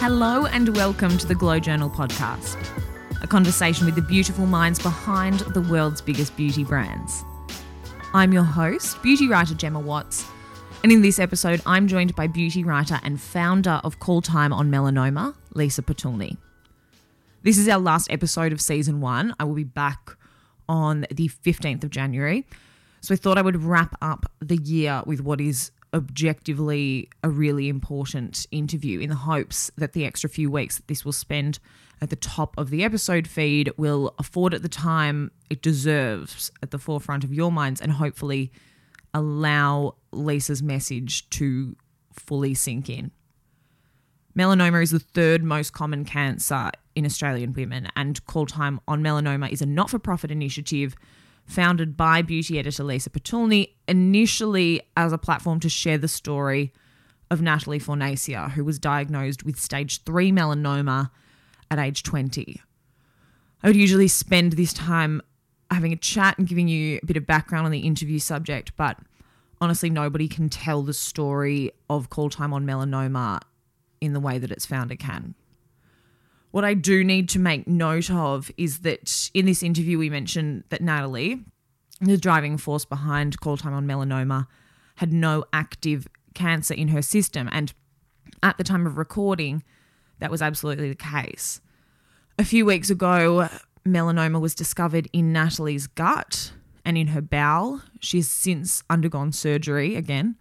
Hello and welcome to the Glow Journal podcast, a conversation with the beautiful minds behind the world's biggest beauty brands. I'm your host, beauty writer Gemma Watts, and in this episode, I'm joined by beauty writer and founder of Call Time on Melanoma, Lisa Patulny. This is our last episode of season one. I will be back on the 15th of January. So I thought I would wrap up the year with what is objectively a really important interview in the hopes that the extra few weeks that this will spend at the top of the episode feed will afford it the time it deserves at the forefront of your minds and hopefully allow Lisa's message to fully sink in. Melanoma is the third most common cancer in Australian women, and Call Time on Melanoma is a not for profit initiative founded by beauty editor Lisa Patulny, initially as a platform to share the story of Natalie Fornasier, who was diagnosed with stage 3 melanoma at age 20. I would usually spend this time having a chat and giving you a bit of background on the interview subject, but honestly, nobody can tell the story of Call Time on Melanoma in the way that its founder can. What I do need to make note of is that in this interview, we mentioned that Natalie, the driving force behind Call Time on Melanoma, had no active cancer in her system. And at the time of recording, that was absolutely the case. A few weeks ago, melanoma was discovered in Natalie's gut and in her bowel. She's since undergone surgery again,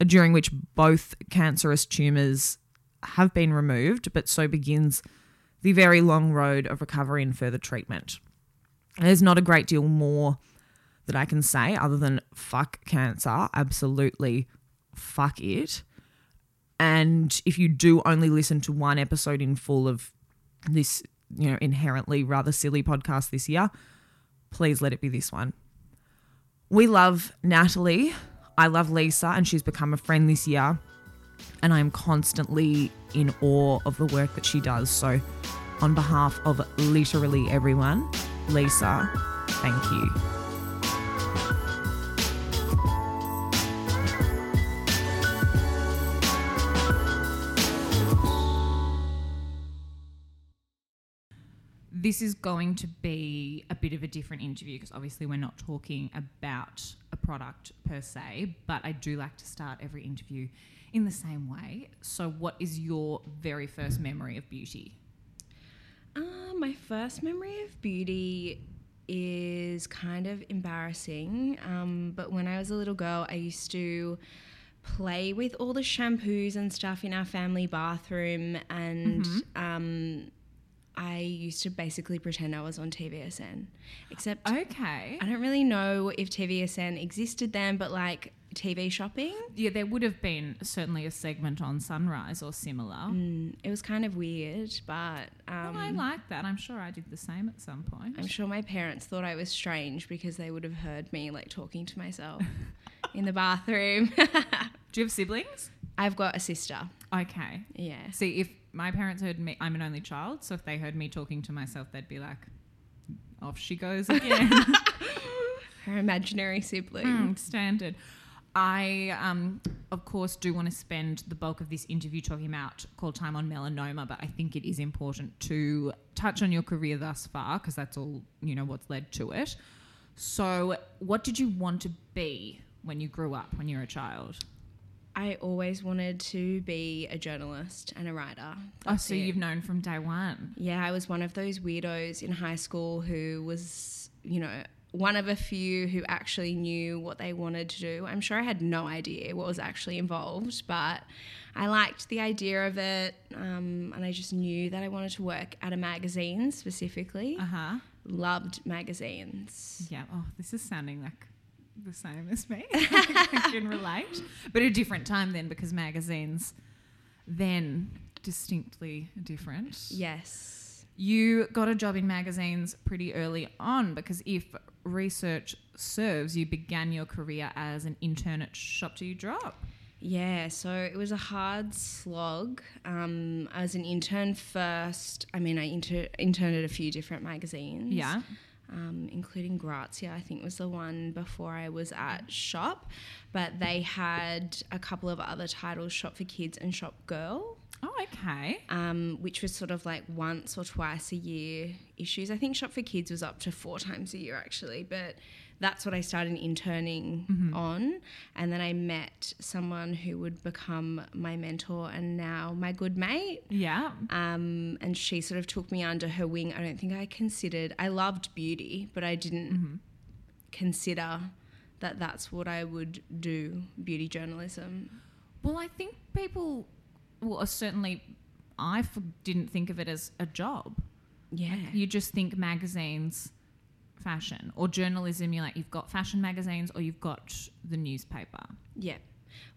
uh, during which both cancerous tumours have been removed, but so begins the very long road of recovery and further treatment. There's not a great deal more that I can say other than fuck cancer, absolutely fuck it. And if you do only listen to one episode in full of this, you know, inherently rather silly podcast this year, please let it be this one. We love Natalie. I love Lisa, and she's become a friend this year. And I'm constantly in awe of the work that she does. So, on behalf of literally everyone, Lisa, thank you. This is going to be a bit of a different interview because obviously we're not talking about a product per se, but I do like to start every interview in the same way. So, what is your very first memory of beauty? Uh, my first memory of beauty is kind of embarrassing. Um, but when I was a little girl, I used to play with all the shampoos and stuff in our family bathroom, and Mm-hmm. um, I used to basically pretend I was on TVSN. Except Okay. I don't really know if TVSN existed then, but like TV shopping, Yeah, there would have been certainly a segment on Sunrise or similar. mm, it was kind of weird. But um, Well, I like that. I'm sure I did the same at some point. I'm sure my parents thought I was strange because they would have heard me like talking to myself in the bathroom. Do you have siblings? I've got a sister. Okay. Yeah. See, if my parents heard me, I'm an only child, so if they heard me talking to myself, they'd be like, off she goes again. Her imaginary sibling. Mm, standard. I, um, of course, do want to spend the bulk of this interview talking about call time on melanoma, but I think it is important to touch on your career thus far because that's all you know what's led to it. So, what did you want to be when you grew up, when you were a child? I always wanted to be a journalist and a writer. Oh, so it. you've known from day one. Yeah, I was one of those weirdos in high school who was, you know, one of a few who actually knew what they wanted to do. I'm sure I had no idea what was actually involved, but I liked the idea of it. Um, and I just knew that I wanted to work at a magazine specifically. Uh huh. Loved magazines. Yeah. Oh, this is sounding like the same as me. I can relate, but a different time then because magazines then distinctly different. Yes. You got a job in magazines pretty early on because if research serves, you began your career as an intern at Shop Till You Drop. Yeah, so it was a hard slog. Um, I was an intern first. I mean, I inter- interned at a few different magazines. Yeah. um, including Grazia, I think was the one before I was at Shop. But they had a couple of other titles, Shop for Kids and Shop Girl. Oh, okay. um, which was sort of like once or twice a year issues. I think Shop for Kids was up to four times a year actually, but that's what I started interning on. And then I met someone who would become my mentor and now my good mate. Yeah. Um, and she sort of took me under her wing. I don't think I considered, I loved beauty, but I didn't consider that that's what I would do beauty journalism. Well, I think people, well, uh, certainly I f- didn't think of it as a job. Yeah. You just think magazines, fashion, or journalism. You're like, you've got fashion magazines or you've got the newspaper. Yeah.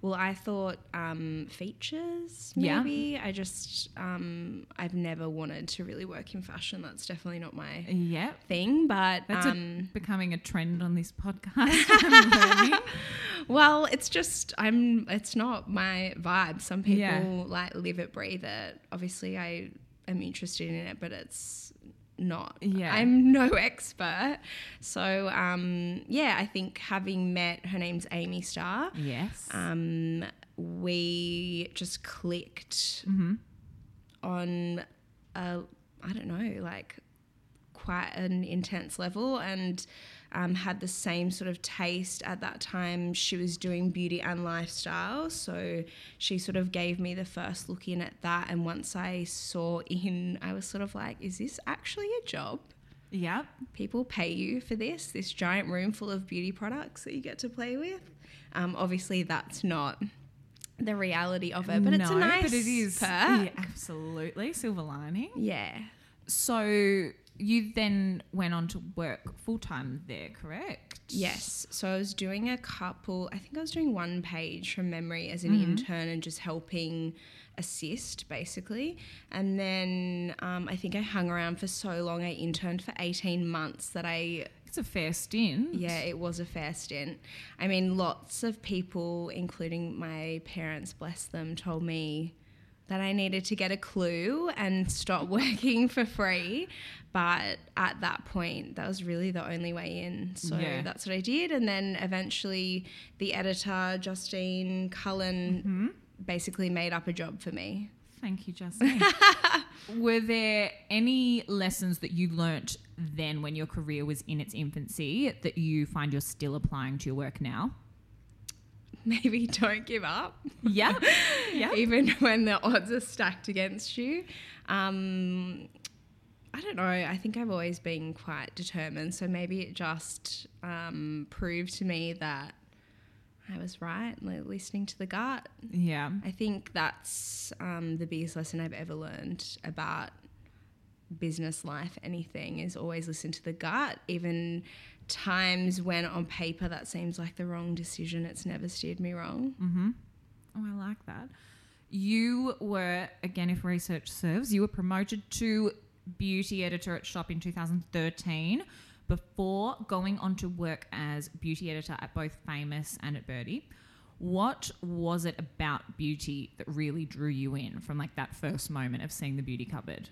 Well, I thought um, features, Yeah. maybe. I just, um, I've never wanted to really work in fashion. That's definitely not my Yep. thing. But, That's um, a, becoming a trend on this podcast. Well, it's just, I'm, it's not my vibe. Some people Yeah. like live it, breathe it. Obviously, I am interested in it, but it's not. Yeah. I'm no expert. So, um, yeah, I think having met, her name's Amy Starr. yes. um, we just clicked Mm-hmm. on a I don't know like quite an intense level and um, had the same sort of taste at that time. She was doing beauty and lifestyle, so she sort of gave me the first look in at that. And once I saw in, I was sort of like, "Is this actually a job?" yep. people pay you for this this giant room full of beauty products that you get to play with um, obviously that's not the reality of it but it's a nice but it is perk. Yeah, absolutely silver lining. yeah So you then went on to work full time there, correct? yes so i was doing a couple i think i was doing one page from memory as an Mm-hmm. intern and just helping assist basically and then um, i think i hung around for so long i interned for 18 months that i It's a fair stint. Yeah, it was a fair stint. I mean, lots of people, including my parents, bless them, told me that I needed to get a clue and stop working for free. But at that point, that was really the only way in. So Yeah. that's what I did. And then eventually, the editor, Justine Cullen, mm-hmm. basically made up a job for me. Thank you, Justine. Were there any lessons that you learnt then when your career was in its infancy that you find you're still applying to your work now? Maybe don't give up. Yeah. Yeah. even when the odds are stacked against you. Um, I don't know. I think I've always been quite determined. So maybe it just um, proved to me that I was right, like listening to the gut. Yeah. I think that's um, the biggest lesson I've ever learned about business life, anything, is always listen to the gut. Even times when on paper that seems like the wrong decision, it's never steered me wrong. Mm-hmm. Oh, I like that. You were, again, if research serves, you were promoted to beauty editor at Shop in 2013 before going on to work as beauty editor at both Famous and at Byrdie. What was it about beauty that really drew you in from like that first moment of seeing the beauty cupboard?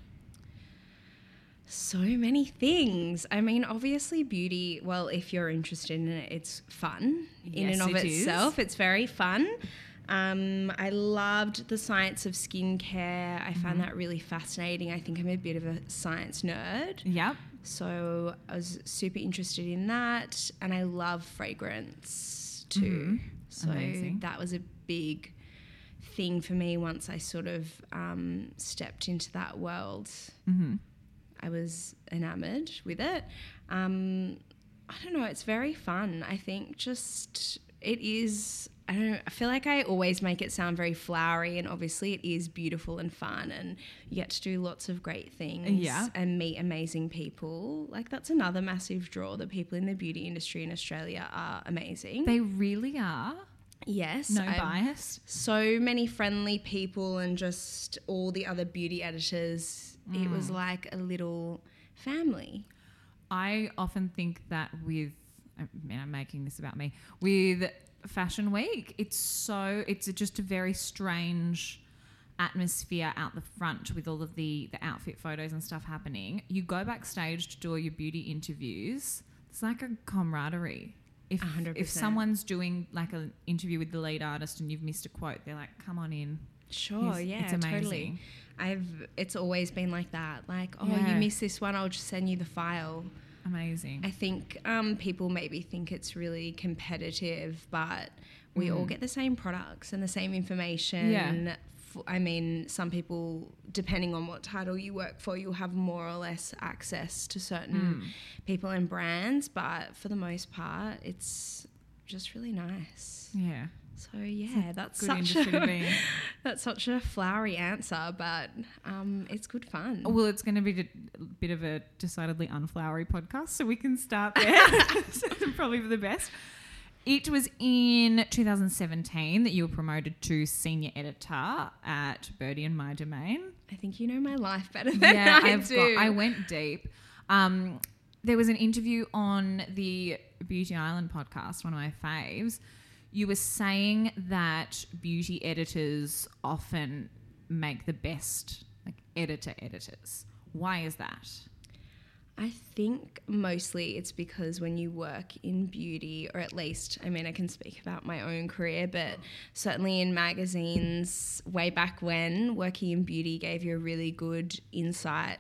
So many things. I mean, obviously, beauty, well, if you're interested in it, it's fun in Yes, and of it is. itself. It's very fun. Um, I loved the science of skincare. I Mm-hmm. found that really fascinating. I think I'm a bit of a science nerd. Yep. So I was super interested in that. And I love fragrance too. So Mm-hmm. Amazing. that was a big thing for me once I sort of um, stepped into that world. Mm-hmm. I was enamored with it. Um, I don't know. It's very fun. I think just it is. I don't. I feel like I always make it sound very flowery, and obviously it is beautiful and fun, and you get to do lots of great things. Yeah. And meet amazing people. Like that's another massive draw. The people in the beauty industry in Australia are amazing. They really are. yes. No I've- bias. so many friendly people and just all the other beauty editors. It was Mm. like a little family. I often think that with, I mean, I'm making this about me, with Fashion Week, it's so, it's just a very strange atmosphere out the front with all of the, the outfit photos and stuff happening. You go backstage to do all your beauty interviews, it's like a camaraderie. If, A hundred if someone's doing like an interview with the lead artist and you've missed a quote, they're like, come on in. Sure, He's- yeah, it's amazing. totally. I've it's always been like that. Like, oh, Yeah. you missed this one, I'll just send you the file. Amazing. I think um, people maybe think it's really competitive, but we all get the same products and the same information. Mm. Yeah. I mean, some people, depending on what title you work for, you'll have more or less access to certain Mm. people and brands, but for the most part, it's just really nice. yeah. So yeah, that's such a that's such a flowery answer, but um, it's good fun. Well, it's going to be a bit of a decidedly unflowery podcast, so we can start there. Probably for the best. It was in 2017 that you were promoted to senior editor at Byrdie and MyDomaine. I think you know my life better than yeah, I I've do. got. I went deep. Um, there was an interview on the Beauty Island podcast, one of my faves. You were saying that beauty editors often make the best like editor editors. Why is that? I think mostly it's because when you work in beauty, or at least, I mean, I can speak about my own career, but certainly in magazines way back when, working in beauty gave you a really good insight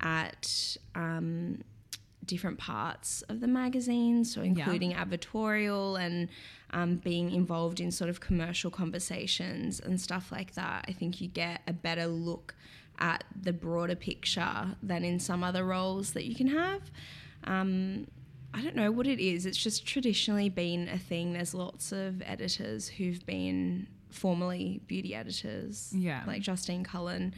at um, different parts of the magazine, so including advertorial and um, being involved in sort of commercial conversations and stuff like that. I think you get a better look at the broader picture than in some other roles that you can have. Um, I don't know what it is. It's just traditionally been a thing. There's lots of editors who've been formerly beauty editors. Yeah. Like Justine Cullen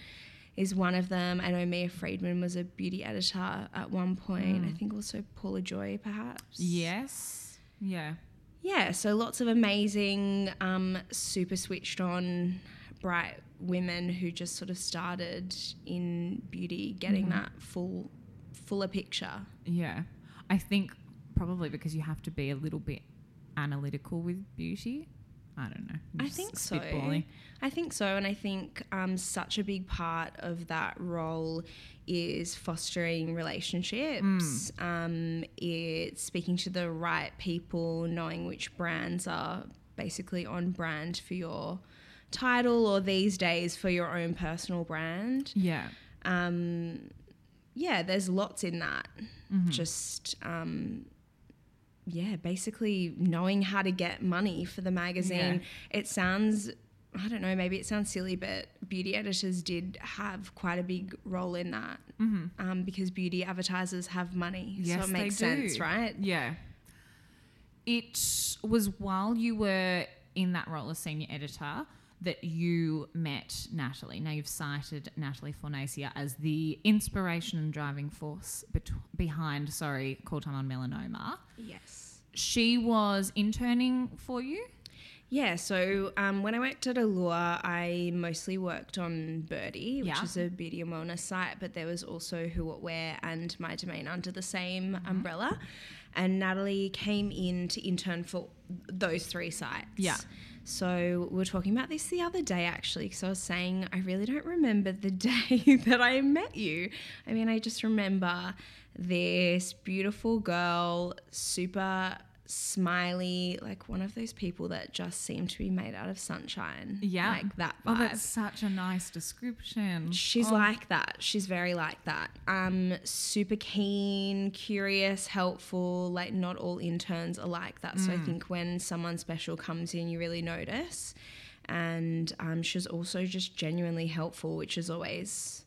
is one of them. I know Mia Freedman was a beauty editor at one point. I think also Paula Joye, perhaps. Yes. Yeah. Yeah, so lots of amazing, um, super switched on, bright women who just sort of started in beauty, getting that full, fuller picture. Yeah. I think probably because you have to be a little bit analytical with beauty. I don't know. I think so. I think so, and I think um, such a big part of that role is fostering relationships. Um, it's speaking to the right people, knowing which brands are basically on brand for your title, or these days for your own personal brand. Yeah. Um, yeah, there's lots in that. Mm-hmm. Just um, yeah, basically knowing how to get money for the magazine. It sounds I don't know, maybe it sounds silly, but beauty editors did have quite a big role in that um, because beauty advertisers have money. Mm-hmm. Yes, so it makes sense, right? Yeah. It was while you were in that role as senior editor that you met Natalie. Now you've cited Natalie Fornasier as the inspiration and driving force behind, sorry, Call Time on Melanoma. Yes. She was interning for you. Yeah, so um, when I worked at Allure, I mostly worked on Byrdie, which Yeah. is a beauty and wellness site, but there was also Who What Wear and MyDomaine under the same Mm-hmm. umbrella. And Natalie came in to intern for those three sites. Yeah. So we were talking about this the other day actually, because I was saying I really don't remember the day that I met you. I mean, I just remember this beautiful girl, super smiley, like one of those people that just seem to be made out of sunshine. Yeah. Like that vibe. Oh, that's such a nice description. She's Oh, like that. She's very like that. Um, super keen, curious, helpful. Like not all interns are like that. So I Mm. think when someone special comes in, you really notice. And um, she's also just genuinely helpful, which is always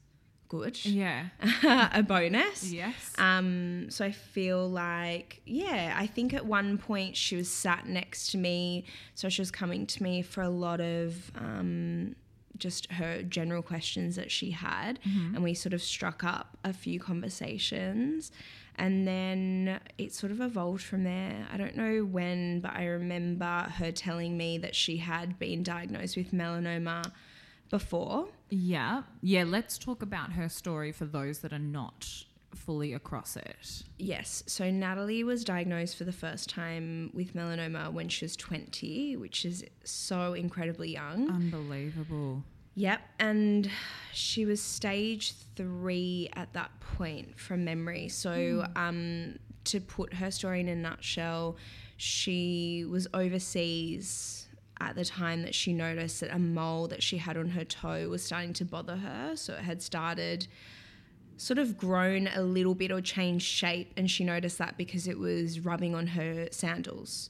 good. Yeah. a bonus. Yes. Um, so I feel like, yeah, I think at one point she was sat next to me. So she was coming to me for a lot of um, just her general questions that she had. And we sort of struck up a few conversations. And then it sort of evolved from there. I don't know when, but I remember her telling me that she had been diagnosed with melanoma before. Yeah. Yeah. Let's talk about her story for those that are not fully across it. Yes. So Natalie was diagnosed for the first time with melanoma when she was 20, which is so incredibly young. Unbelievable. Yep. And she was stage three at that point from memory. So, um, to put her story in a nutshell, she was overseas at the time that she noticed that a mole that she had on her toe was starting to bother her. So it had started sort of grown a little bit or changed shape, and she noticed that because it was rubbing on her sandals.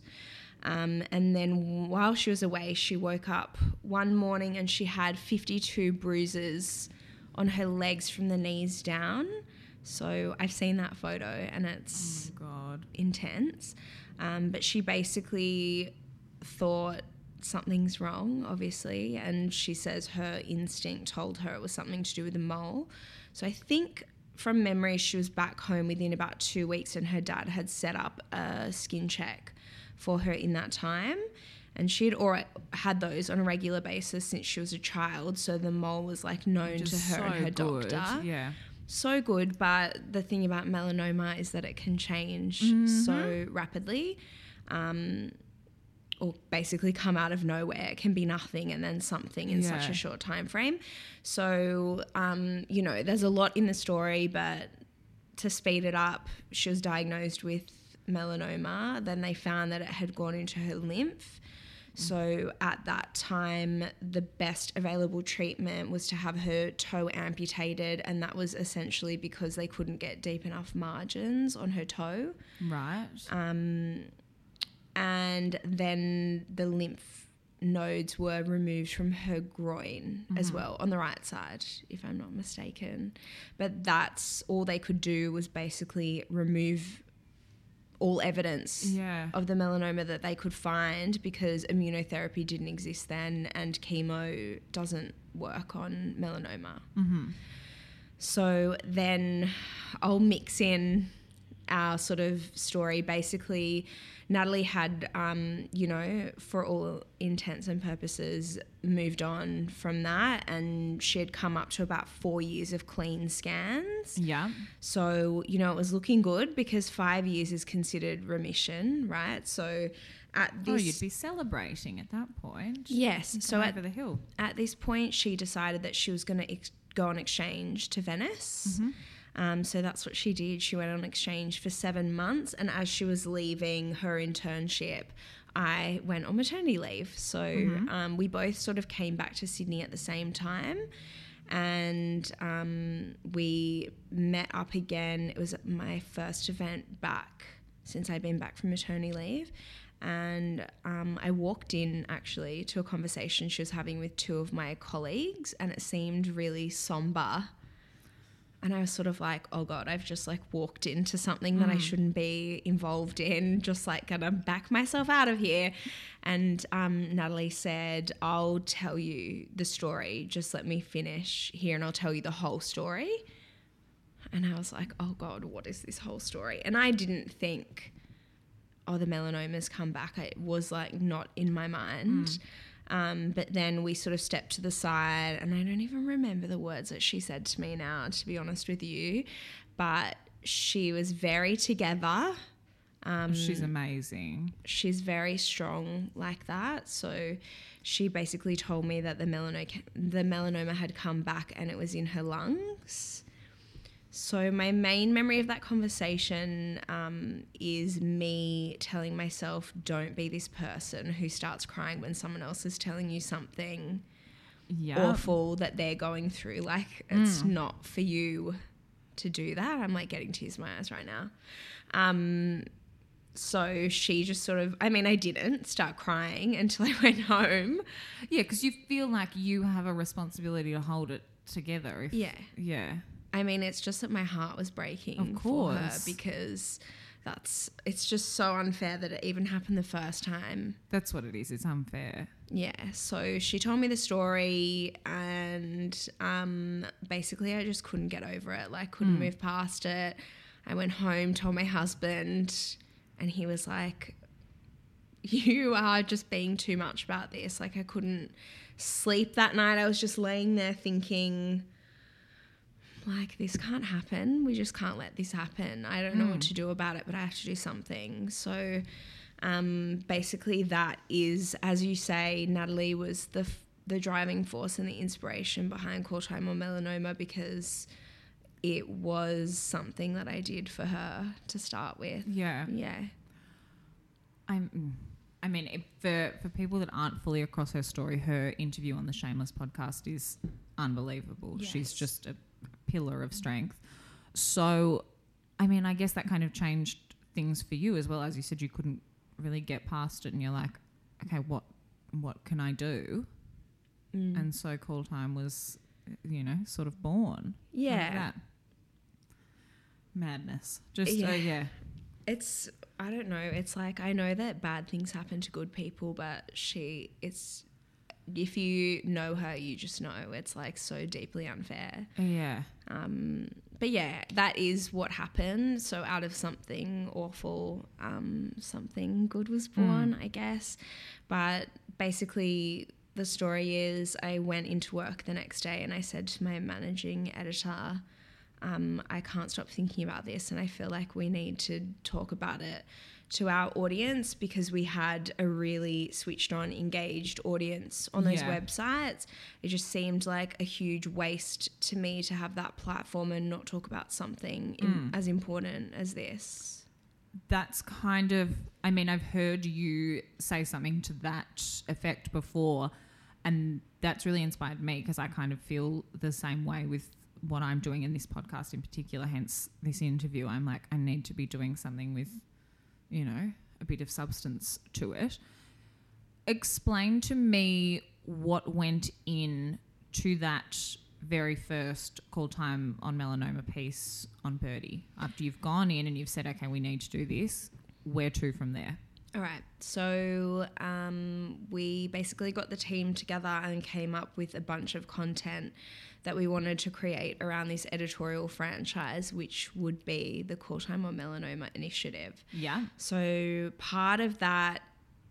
Um, and then while she was away, she woke up one morning and she had 52 bruises on her legs from the knees down. So I've seen that photo and it's Oh God. intense. Um, but she basically thought something's wrong, obviously, and she says her instinct told her it was something to do with the mole. So I think from memory, she was back home within about two weeks, and her dad had set up a skin check for her in that time. And she had or had those on a regular basis since she was a child, so the mole was like known Just to her and her good. doctor Yeah. so good, but the thing about melanoma is that it can change Mm-hmm. so rapidly. Um, or basically come out of nowhere. It can be nothing and then something in such a short time frame. So, um, you know, there's a lot in the story, but to speed it up, she was diagnosed with melanoma. Then they found that it had gone into her lymph. So at that time, the best available treatment was to have her toe amputated, and that was essentially because they couldn't get deep enough margins on her toe. Right. Um, and then the lymph nodes were removed from her groin as well on the right side, if I'm not mistaken. But that's all they could do was basically remove all evidence yeah. of the melanoma that they could find because immunotherapy didn't exist then and chemo doesn't work on melanoma. Mm-hmm. So then I'll mix in our sort of story. Basically, Natalie had, um, you know, for all intents and purposes, moved on from that, and she had come up to about four years of clean scans. Yeah. So, you know, it was looking good because five years is considered remission, right? So, at this. oh, you'd be celebrating at that point. Yes. So, at the hill. at this point, she decided that she was going to ex- go on exchange to Venice. Um, so that's what she did. She went on exchange for seven months, and as she was leaving her internship, I went on maternity leave. So um, we both sort of came back to Sydney at the same time. And um, we met up again. It was my first event back since I'd been back from maternity leave. And um, I walked in actually to a conversation she was having with two of my colleagues, and it seemed really somber. And I was sort of like, oh God, I've just like walked into something that I shouldn't be involved in, just like gonna back myself out of here. And um, Natalie said, I'll tell you the story, just let me finish here and I'll tell you the whole story. And I was like, oh God, what is this whole story? And I didn't think, oh, the melanomas come back. It was like not in my mind. Um, but then we sort of stepped to the side, and I don't even remember the words that she said to me now, to be honest with you. But she was very together. Um, She's amazing. she's very strong like that. So she basically told me that the melanoma, the melanoma had come back and it was in her lungs. So my main memory of that conversation um, is me telling myself, "Don't be this person who starts crying when someone else is telling you something Yeah. awful that they're going through. Like it's not for you to do that. I'm like getting tears in my eyes right now. Um, so she just sort of, I mean, I didn't start crying until I went home. Yeah, because you feel like you have a responsibility to hold it together. If, Yeah. Yeah. I mean, it's just that my heart was breaking Of for her because that's, it's just so unfair that it even happened the first time. That's what it is. It's unfair. Yeah, so she told me the story, and um, basically, I just couldn't get over it. Like, couldn't move past it. I went home, told my husband, and he was like, You are just being too much about this. Like, I couldn't sleep that night. I was just laying there thinking, like, this can't happen. We just can't let this happen. I don't know what to do about it, but I have to do something. So, um, basically, that is, as you say, Natalie was the f- the driving force and the inspiration behind Call Time on Melanoma because it was something that I did for her to start with. Yeah. Yeah. I'm. mm, I mean, for for people that aren't fully across her story, her interview on the Shameless podcast is unbelievable. She's just a pillar of strength. So, I mean, I guess that kind of changed things for you as well. As you said, you couldn't really get past it, and you're like, okay, what what can I do? Mm. And so, call time was, you know, sort of born. Yeah. that? Madness. Just Yeah. uh, yeah. It's I don't know. It's like I know that bad things happen to good people, but she it's if you know her, you just know it's like so deeply unfair. Yeah. Um, but yeah, that is what happened. So out of something awful, um, something good was born, I guess. But basically, the story is I went into work the next day and I said to my managing editor, um, I can't stop thinking about this, and I feel like we need to talk about it to our audience because we had a really switched on, engaged audience on those Yeah. websites. It just seemed like a huge waste to me to have that platform and not talk about something in, hmm. as important as this. that's kind of i mean i've heard you say something to that effect before and that's really inspired me because i kind of feel the same way with what i'm doing in this podcast in particular hence this interview i'm like i need to be doing something with you know a bit of substance to it explain to me what went in to that very first call time on melanoma piece on Byrdie. After you've gone in and you've said, okay, we need to do this, where to from there? All right. So um, we basically got the team together and came up with a bunch of content that we wanted to create around this editorial franchise, which would be the Call Time on Melanoma initiative. Yeah. So part of that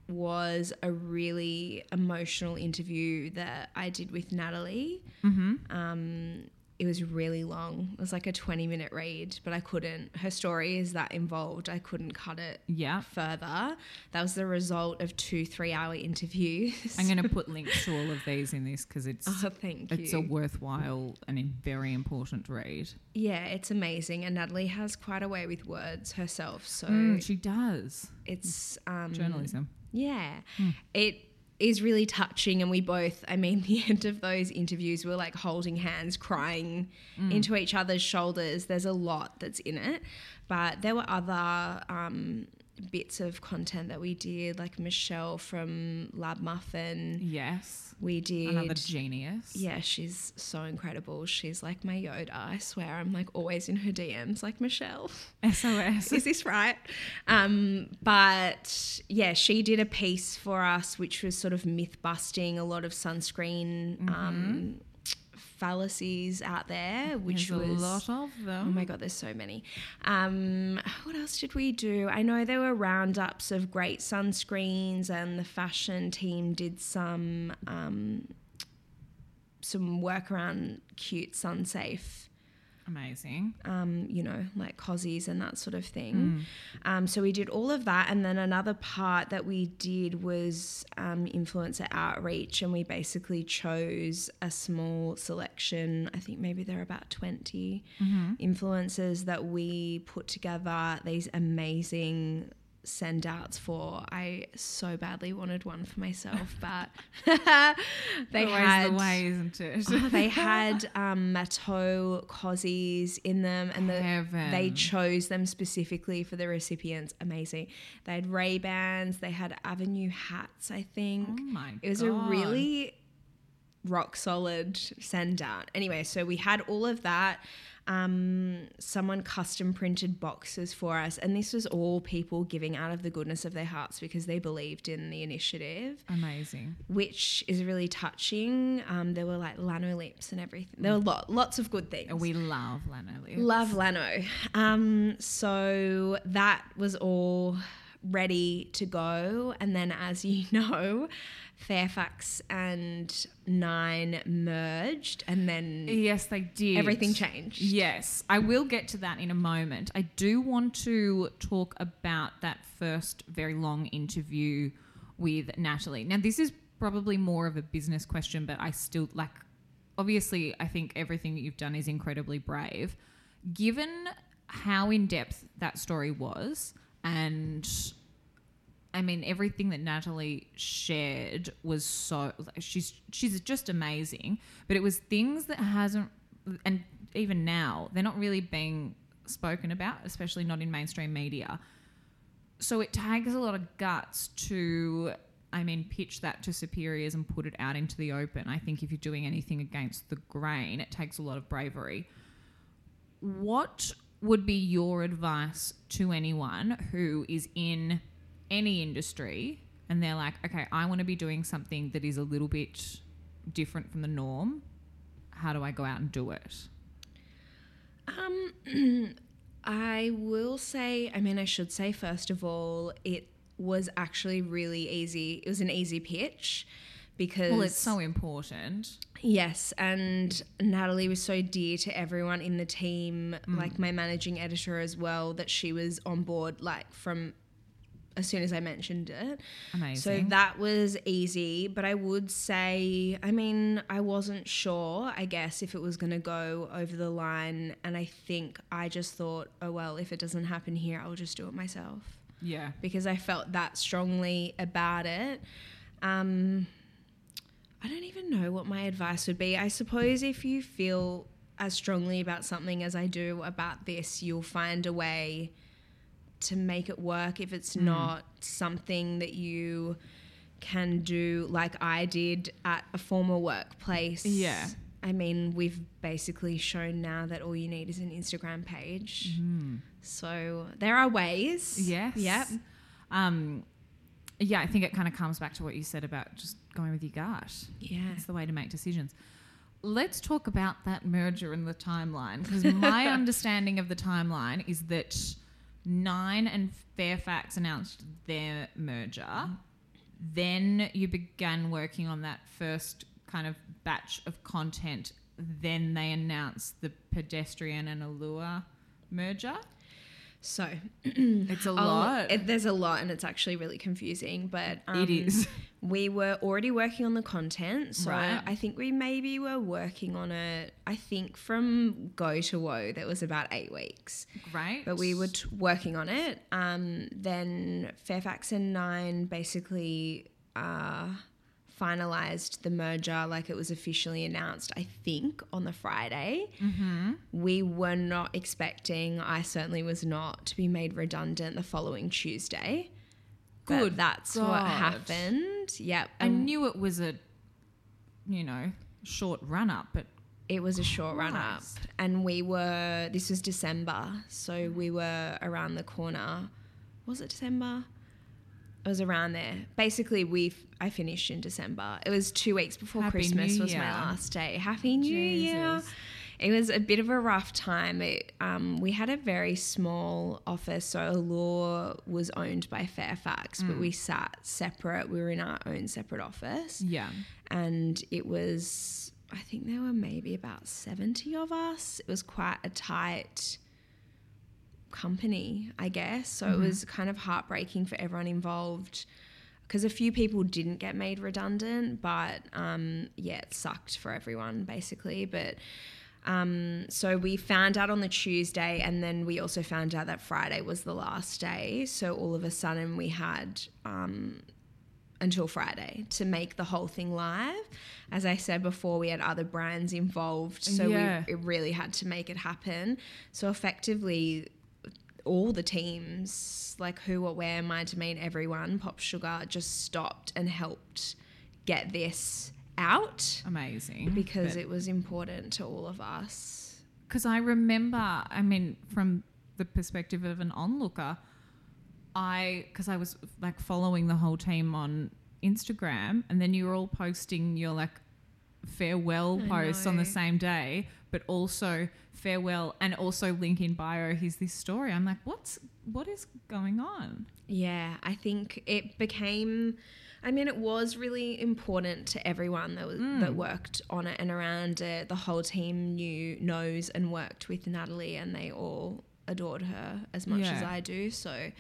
was a really emotional interview that I did with Natalie. Mm-hmm. Um, it was really long. It was like a 20 minute read, but I couldn't. Her story is that involved. I couldn't cut it Yeah. further. That was the result of two three hour interviews. I'm going to put links to all of these in this because it's Oh, thank you. it's a worthwhile and a very important read. yeah, it's amazing. And Natalie has quite a way with words herself. So Mm, she does it's um, journalism. Yeah. Hmm. It is really touching. And we both, I mean, the end of those interviews, we we're like holding hands, crying Hmm. into each other's shoulders. There's a lot that's in it. But there were other um, bits of content that we did, like Michelle from Lab Muffin. Yes. We did. Another genius. Yeah, she's so incredible. She's like my Yoda. I swear, I'm like always in her DMs, like Michelle. SOS. Is this right? Um, but yeah, she did a piece for us, which was sort of myth busting a lot of sunscreen um, fallacies out there, which There's was a lot of them. Oh my god, there's so many. Um, what else did we do? I know there were roundups of great sunscreens, and the fashion team did some um, some work around cute sun safe Amazing. um, you know, like cozies and that sort of thing. Um, so we did all of that. And then another part that we did was um, influencer outreach. And we basically chose a small selection. I think maybe there are about 20 influencers that we put together these amazing send outs for. I so badly wanted one for myself, but they Always had the way, isn't it? Oh, they had um, Matteau cozies in them, and the, they chose them specifically for the recipients. Amazing. They had Ray Bans. They had Avenue hats. I think oh my it was God. a really rock solid send out. Anyway, so we had all of that. Um, someone custom printed boxes for us, and this was all people giving out of the goodness of their hearts because they believed in the initiative amazing. which is really touching. Um, there were like Lanolips and everything. There were lot, lots of good things. We love Lanolips. Love Lano. Um, so that was all ready to go. And then, as you know, Fairfax and Nine merged, and then Yes, they did. everything changed. Yes, I will get to that in a moment. I do want to talk about that first very long interview with Natalie. Now, this is probably more of a business question, but I still like, obviously, I think everything that you've done is incredibly brave. Given how in depth that story was, and I mean, everything that Natalie shared was so she's she's just amazing. But it was things that hasn't, and even now they're not really being spoken about, especially not in mainstream media. So it takes a lot of guts to, I mean, pitch that to superiors and put it out into the open. I think if you're doing anything against the grain, it takes a lot of bravery. What would be your advice to anyone who is in any industry and they're like, okay, I want to be doing something that is a little bit different from the norm? How do I go out and do it? Um, I will say, I mean, I should say, first of all, it was actually really easy. It was an easy pitch because. Well, it's so important. Yes, and Natalie was so dear to everyone in the team, Mm. like my managing editor as well, that she was on board like from as soon as I mentioned it. Amazing. So that was easy, but I would say, I mean, I wasn't sure, I guess, if it was going to go over the line. And I think I just thought, oh, well, if it doesn't happen here, I'll just do it myself yeah. because I felt that strongly about it. Um, I don't even know what my advice would be. I suppose if you feel as strongly about something as I do about this, you'll find a way to make it work if it's not something that you can do like I did at a former workplace. Yeah. I mean, we've basically shown now that all you need is an Instagram page. So there are ways. Yes. Yep. Um, yeah, I think it kind of comes back to what you said about just going with your gut. Yeah. It's the way to make decisions. Let's talk about that merger and the timeline because my understanding of the timeline is that Nine and Fairfax announced their merger. Mm-hmm. Then you began working on that first kind of batch of content. Then they announced the pedestrian and Allure merger. So It's a I'll- lot. it- there's a lot, and it's actually really confusing. But um, It is. We were already working on the content, so Right. I think we maybe were working on it. I think from go to woe, that was about eight weeks. Right. but we were t- working on it. Um, then Fairfax and Nine basically uh, finalized the merger, like it was officially announced. I think on the Friday. Mm-hmm. We were not expecting. I certainly was not to be made redundant the following Tuesday. But Good that's what happened. Yep. I knew it was a, you know, short run up, but it was a short run up. And we were, this was December. So we were around the corner. Was it December? It was around there. Basically, we I finished in December. It was two weeks before Happy Christmas New was my last day. Happy New Year. Jesus. It was a bit of a rough time. It, um, we had a very small office, so Allure was owned by Fairfax, Mm. but we sat separate. We were in our own separate office yeah. and it was I think there were maybe about 70 of us. It was quite a tight company, I guess. So it was kind of heartbreaking for everyone involved because a few people didn't get made redundant, but um, yeah, it sucked for everyone basically. But um, so we found out on the Tuesday, and then we also found out that Friday was the last day. So all of a sudden, we had um, until Friday to make the whole thing live. As I said before, we had other brands involved, so Yeah. we it really had to make it happen. So effectively, all the teams, like who, what, where, my domain, everyone, Pop Sugar, just stopped and helped get this out Amazing. because it was important to all of us. because I remember, I mean, from the perspective of an onlooker, I because I was like following the whole team on Instagram, and then you were all posting your like farewell I posts on the same day, but also farewell and also link in bio. Here's this story. I'm like, what's what is going on? Yeah, I think it became. I mean, it was really important to everyone that was, Mm. that worked on it and around it. The whole team knew, knows, and worked with Natalie, and they all adored her as much as I do. So,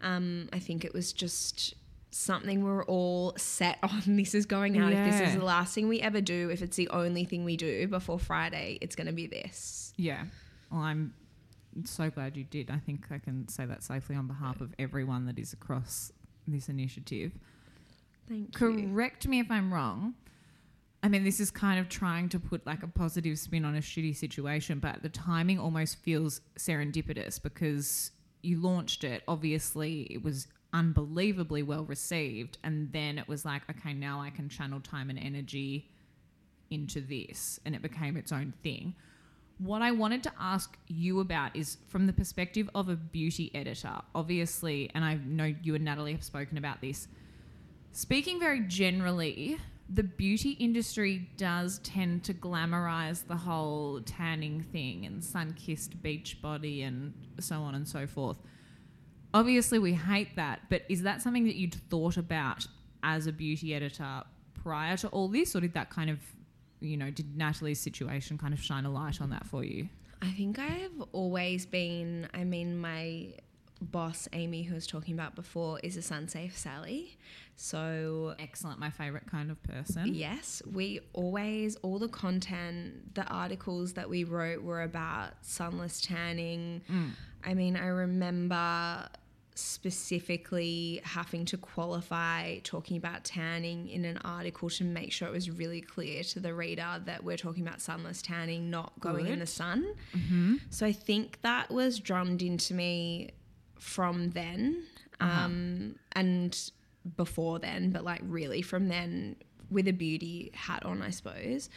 um, I think it was just something we're all set on. This is going out. If this is the last thing we ever do, if it's the only thing we do before Friday, it's going to be this. Yeah. Well, I'm so glad you did. I think I can say that safely on behalf of everyone that is across this initiative. Thank you. Correct me if I'm wrong. I mean, this is kind of trying to put like a positive spin on a shitty situation, but the timing almost feels serendipitous because you launched it. Obviously, it was unbelievably well received. And then it was like, okay, now I can channel time and energy into this. And it became its own thing. What I wanted to ask you about is from the perspective of a beauty editor, obviously, and I know you and Natalie have spoken about this. Speaking very generally, the beauty industry does tend to glamorize the whole tanning thing and sun kissed beach body and so on and so forth. Obviously, we hate that, but is that something that you'd thought about as a beauty editor prior to all this, or did that kind of, you know, did Natalie's situation kind of shine a light on that for you? I think I've always been, I mean, my boss, Amy, who I was talking about before, is a Sunsafe Sally. So, Excellent, my favorite kind of person. yes, we always, all the content, the articles that we wrote were about sunless tanning. Mm. I mean, I remember specifically having to qualify talking about tanning in an article to make sure it was really clear to the reader that we're talking about sunless tanning, not going in the sun. So I think that was drummed into me from then um, and before then, but like really from then with a beauty hat on, I suppose.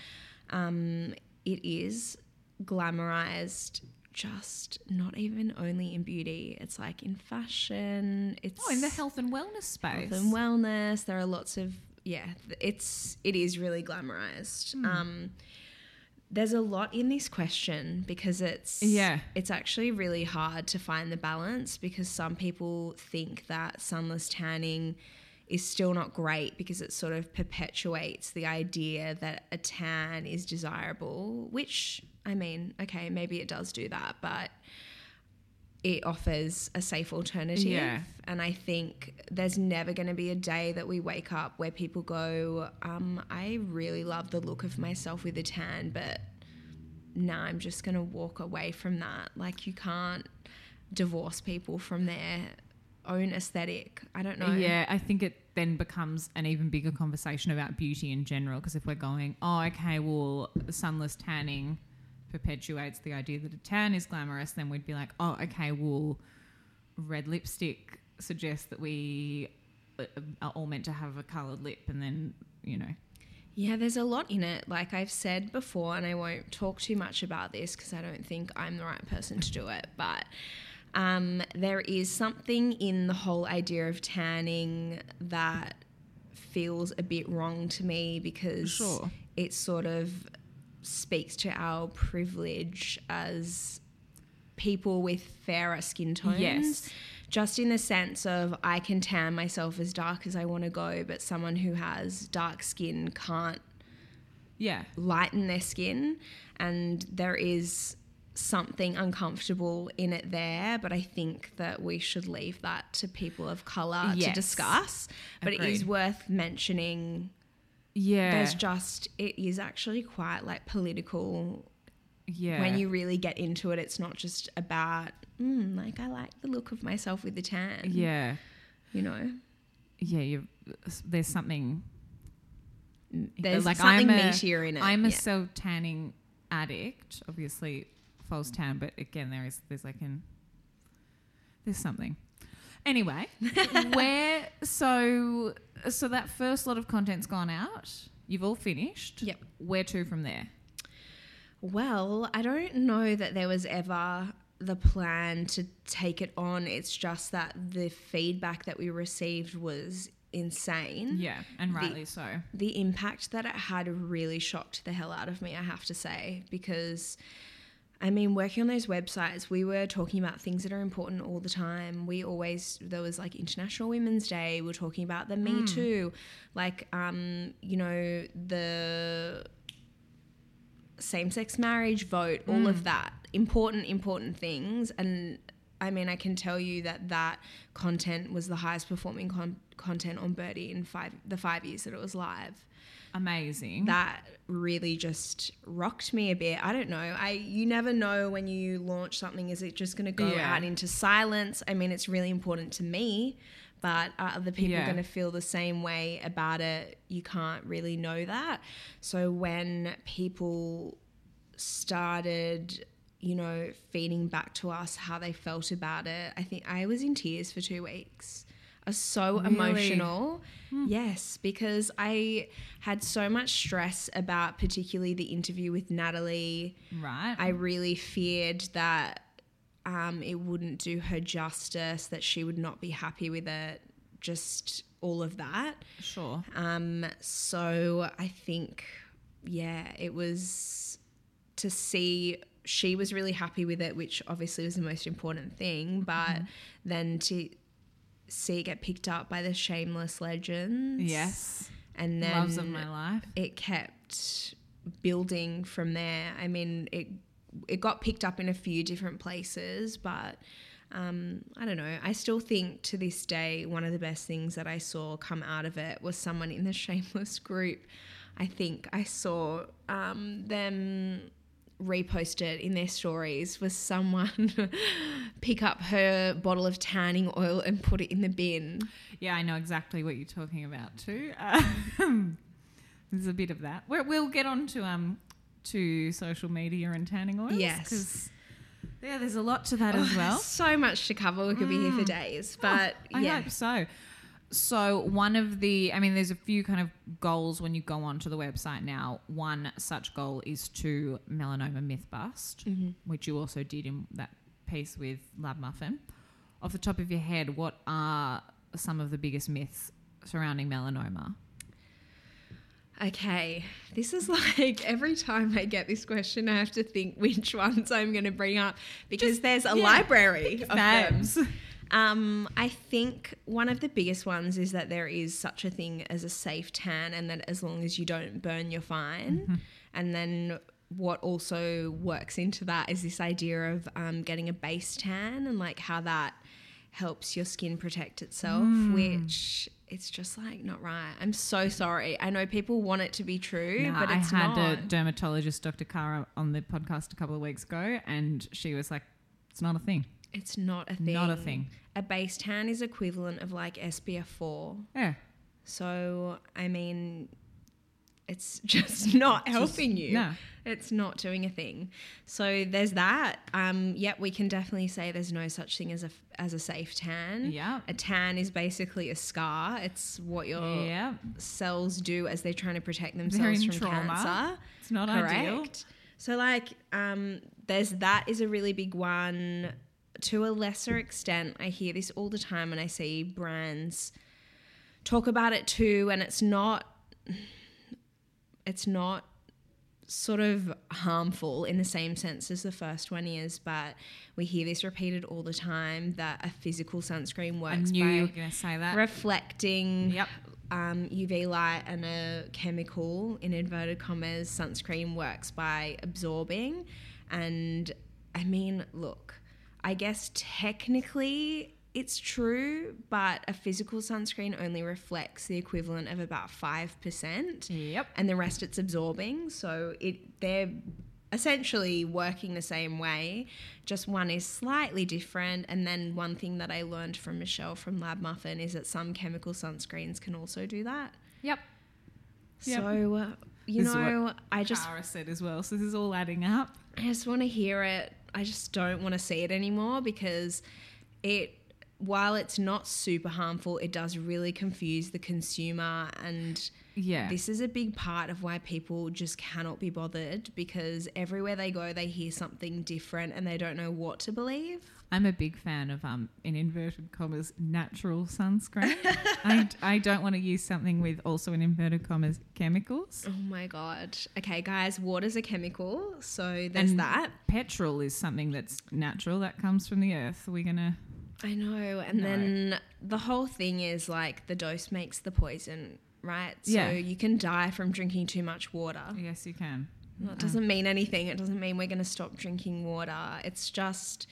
Um, it is glamorized just not even only in beauty it's like in fashion it's Oh, in the health and wellness space. health and wellness. There are lots of yeah. It's it is really glamorized. Hmm. Um, there's a lot in this question because it's Yeah. it's actually really hard to find the balance because some people think that sunless tanning is still not great because it sort of perpetuates the idea that a tan is desirable, which I mean, okay, maybe it does do that, but it offers a safe alternative. Yeah. And I think there's never going to be a day that we wake up where people go, um, I really love the look of myself with a tan, but nah, I'm just going to walk away from that. Like, you can't divorce people from their own aesthetic. I don't know. Yeah, I think it then becomes an even bigger conversation about beauty in general. Because if we're going, oh, okay, well, sunless tanning perpetuates the idea that a tan is glamorous, then we'd be like, oh, okay, well, red lipstick suggests that we uh, are all meant to have a coloured lip, and then you know, Yeah, there's a lot in it. Like I've said before, and I won't talk too much about this because I don't think I'm the right person to do it. But um, there is something in the whole idea of tanning that feels a bit wrong to me because Sure. it sort of speaks to our privilege as people with fairer skin tones. Yes. Just in the sense of I can tan myself as dark as I want to go, but someone who has dark skin can't yeah, lighten their skin. And there is something uncomfortable in it there, but I think that we should leave that to people of colour to discuss. But it is worth mentioning yeah, there's just it is actually quite like political yeah. when you really get into it it's not just about mm, like i like the look of myself with the tan yeah, you know yeah, you there's something there's like something I'm a- meatier in it I'm a yeah. self tanning addict. Obviously, false tan, but again, there is there's like an there's something. Anyway, where so so that first lot of content's gone out. You've all finished. Yep. Where to from there? well i don't know that there was ever the plan to take it on it's just that the feedback that we received was insane Yeah, and rightly so. the impact that it had really shocked the hell out of me, I have to say, because I mean, working on those websites, we were talking about things that are important all the time. We always, there was like International Women's Day, we were talking about the Me Too, like, um, you know, the same sex marriage vote, all of that. Important, important things. And I mean, I can tell you that that content was the highest performing con- content on Byrdie in five the five years that it was live. Amazing. That really just rocked me a bit. I don't know. I you never know when you launch something. Is it just going to go Yeah. out into silence? I mean, it's really important to me, but are other people Yeah. going to feel the same way about it? You can't really know that. So when people started, you know, feeding back to us how they felt about it, I think I was in tears for two weeks. Was so Really? emotional. Yes, because I had so much stress about particularly the interview with Natalie. Right. I really feared that um, it wouldn't do her justice, that she would not be happy with it, just all of that. sure. Um, so I think, yeah, it was to see she was really happy with it, which obviously was the most important thing, but then to see it get picked up by the shameless legends. Yes. And then Loves of my life. it kept building from there. I mean, it it got picked up in a few different places, but um, I don't know. I still think to this day one of the best things that I saw come out of it was someone in the Shameless group. I think I saw um, them repost it in their stories was someone pick up her bottle of tanning oil and put it in the bin. Yeah, I know exactly what you're talking about too. Um, there's a bit of that. We're, we'll get on to um to social media and tanning oils. Yes. yeah, there's a lot to that as Oh, well. So much to cover. We could be here for days, but I yeah. hope so. So one of the, I mean, there's a few kind of goals when you go onto the website now. One such goal is to melanoma myth bust, Mm-hmm. which you also did in that piece with Lab Muffin. Off the top of your head, what are some of the biggest myths surrounding melanoma? Okay, this is like every time I get this question, I have to think which ones I'm going to bring up because there's a yeah, library of them. Um, I think one of the biggest ones is that there is such a thing as a safe tan, and that as long as you don't burn, you're fine. And then what also works into that is this idea of um, getting a base tan and like how that helps your skin protect itself, which it's just like not right. I'm so sorry. I know people want it to be true, Nah, but it's I had not. a dermatologist, Dr. Kara, on the podcast a couple of weeks ago, and she was like, "It's not a thing. it's not a thing. Not a thing." A base tan is equivalent of like SPF four. Yeah, So, I mean, it's just not helping you. no. It's not doing a thing. So there's that. Um, yep, we can definitely say there's no such thing as a as a safe tan. Yeah. A tan is basically a scar. It's what your yeah. cells do as they're trying to protect themselves from trauma. cancer. It's not Correct. ideal. So like um, there's that is a really big one. To a lesser extent, I hear this all the time and I see brands talk about it too, and it's not it's not sort of harmful in the same sense as the first one is, but we hear this repeated all the time that a physical sunscreen works knew you were by going to say that. reflecting Yep. um, UV light and a chemical in inverted commas sunscreen works by absorbing. And I mean, look, I guess technically it's true, but a physical sunscreen only reflects the equivalent of about 5% Yep. and the rest it's absorbing. So it they're essentially working the same way. Just one is slightly different. And then one thing that I learned from Michelle from Lab Muffin is that some chemical sunscreens can also do that. Yep. Yep. So uh, you This know, I just Kara said as well. So this is all adding up. I just want to hear it. I just don't want to see it anymore because it, while it's not super harmful, it does really confuse the consumer. And Yeah. this is a big part of why people just cannot be bothered because everywhere they go, they hear something different and they don't know what to believe. I'm a big fan of um in inverted commas natural sunscreen. I, I don't want to use something with also in inverted commas chemicals. Oh my God. Okay, guys, water's a chemical. So there's And that. Petrol is something that's natural that comes from the earth. We're gonna I know. And No. then the whole thing is like the dose makes the poison, right? So Yeah. you can die from drinking too much water. yes you can. It doesn't mean anything. It doesn't mean we're going to stop drinking water. It's just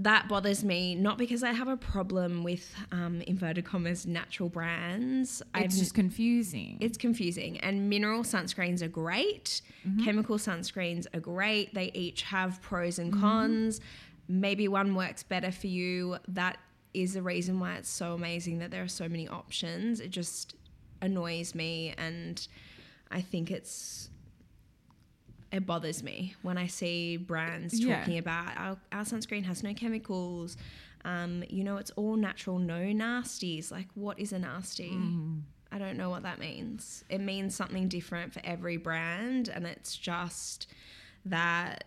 that bothers me, not because I have a problem with um, inverted commas natural brands. It's just confusing. it's confusing. And mineral sunscreens are great. Mm-hmm. Chemical sunscreens are great. They each have pros and Mm-hmm. cons. Maybe one works better for you. That is the reason why it's so amazing that there are so many options. It just annoys me and I think it's it bothers me when I see brands Yeah. talking about our, our sunscreen has no chemicals. Um, you know, it's all natural, no nasties. Like, what is a nasty? I don't know what that means. It means something different for every brand, and it's just that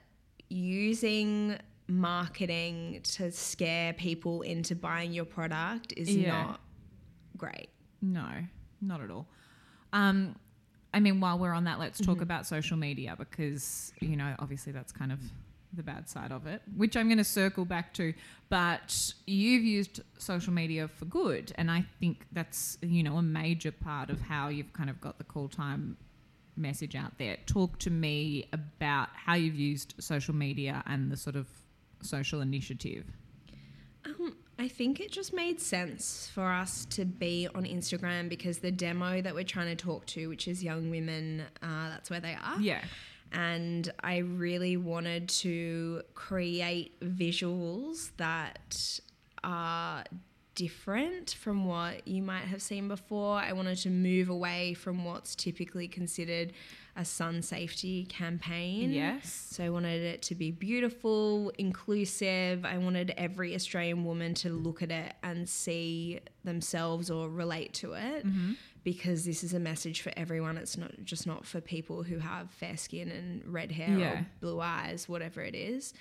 using marketing to scare people into buying your product is Yeah. not great. No, not at all. Um, I mean, while we're on that, let's talk Mm-hmm. about social media because, you know, obviously that's kind of the bad side of it, which I'm going to circle back to. But you've used social media for good. And I think that's, you know, a major part of how you've kind of got the call time message out there. Talk to me about how you've used social media and the sort of social initiative. Um, I think it just made sense for us to be on Instagram because the demo that we're trying to talk to, which is young women, uh, that's where they are. Yeah. And I really wanted to create visuals that are different from what you might have seen before. I wanted to move away from what's typically considered a sun safety campaign. Yes. So I wanted it to be beautiful, inclusive. I wanted every Australian woman to look at it and see themselves or relate to it because this is a message for everyone. It's not just not for people who have fair skin and red hair Yeah. or blue eyes, whatever it is.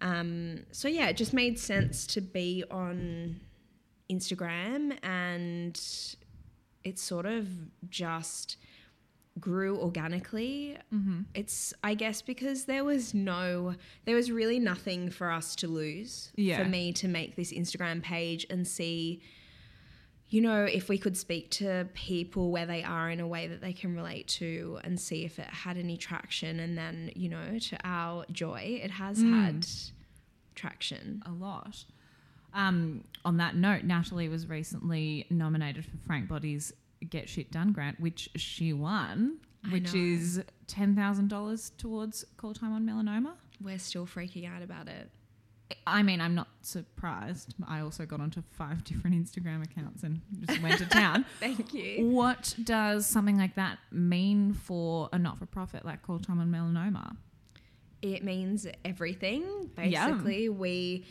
Um, so yeah, it just made sense to be on Instagram and it's sort of just grew organically. Mm-hmm. It's, I guess, because there was no, there was really nothing for us to lose Yeah. for me to make this Instagram page and see, you know, if we could speak to people where they are in a way that they can relate to and see if it had any traction. And then, you know, to our joy, it has Mm. had traction. a lot. Um, on that note, Natalie was recently nominated for Frank Body's Get Shit Done grant, which she won, I which know. is ten thousand dollars towards call time on melanoma. We're still freaking out about it. I mean, I'm not surprised. I also got onto five different Instagram accounts and just went to town. Thank you. What does something like that mean for a not-for-profit like Call Time on Melanoma? it means everything basically we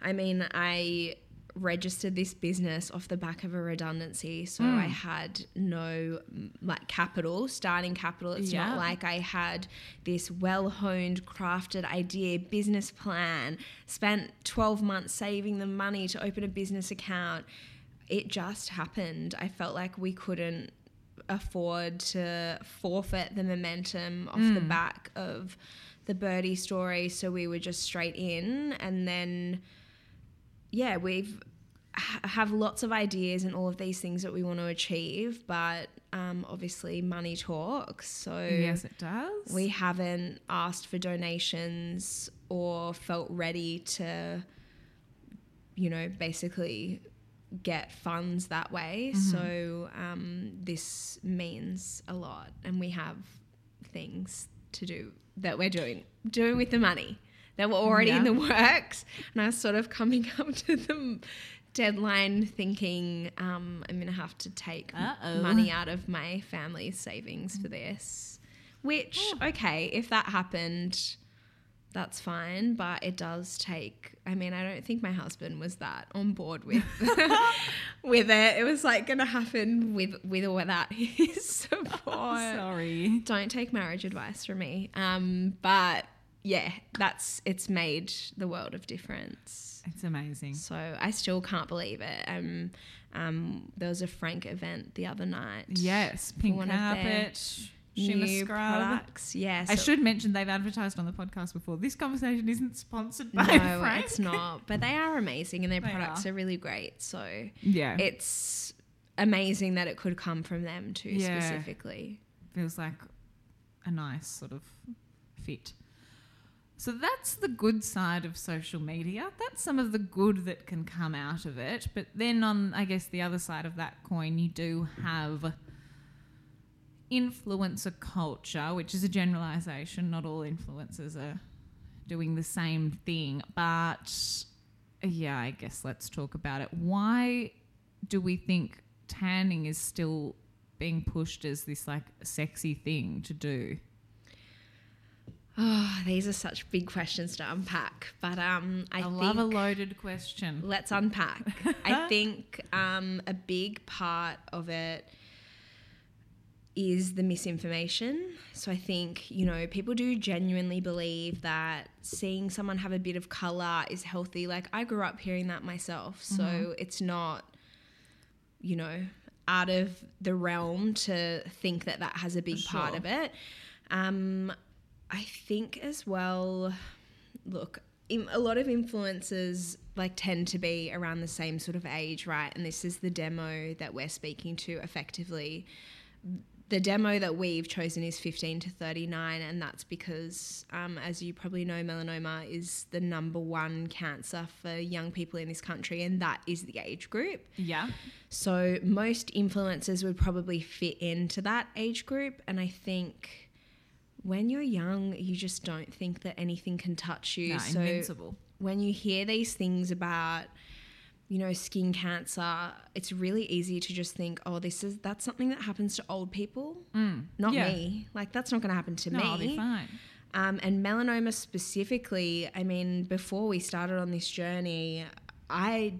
i mean i registered this business off the back of a redundancy so Mm. i had no mm, like capital starting capital it's Yeah. not like i had this well honed crafted idea business plan spent 12 months saving the money to open a business account it just happened i felt like we couldn't afford to forfeit the momentum off the back of the Byrdie story so we were just straight in and then yeah we've have lots of ideas and all of these things that we want to achieve but um, obviously money talks so yes, it does. we haven't asked for donations or felt ready to you know basically get funds that way. So um, this means a lot and we have things to do that we're doing doing with the money that were already in the works and i was sort of coming up to the deadline thinking um, i'm going to have to take Uh-oh. money out of my family's savings for this which okay if that happened that's fine but it does take i mean i don't think my husband was that on board with with it. It was like gonna happen with with or without his support. Sorry. don't take marriage advice from me. Um but yeah that's it's made the world of difference It's amazing. so i still can't believe it um um there was a frank event the other night Yes, pink carpet, shimmer new scrub. products yeah I so- should mention they've advertised on the podcast before. This conversation isn't sponsored by no, Frank. it's not. But they are amazing and their They products are. are. really great. So Yeah, it's amazing that it could come from them too, Yeah. specifically. feels like a nice sort of fit. So that's the good side of social media. That's some of the good that can come out of it. But then on, I guess, the other side of that coin, you do have influencer culture, which is a generalization. Not all influencers are doing the same thing, but yeah, I guess let's talk about it. Why do we think tanning is still being pushed as this like sexy thing to do? Oh, these are such big questions to unpack. But um, I, I, think love a loaded question. let's unpack. I think um, a big part of it is the misinformation. So I think, you know, people do genuinely believe that seeing someone have a bit of color is healthy. Like I grew up hearing that myself. So it's not, you know, out of the realm to think that that has a big part of it. Um, I think as well, look, a lot of influencers like tend to be around the same sort of age, right? And this is the demo that we're speaking to effectively. The demo that we've chosen is 15 to 39, and that's because, um, as you probably know, melanoma is the number one cancer for young people in this country, and that is the age group. Yeah. So most influencers would probably fit into that age group. And I think when you're young, you just don't think that anything can touch you. No, so invincible. when you hear these things about, you know, skin cancer, it's really easy to just think, oh, this is that's something that happens to old people, not yeah. me. Like that's not going to happen to No, me. I'll be fine. Um, and melanoma specifically, I mean, before we started on this journey, I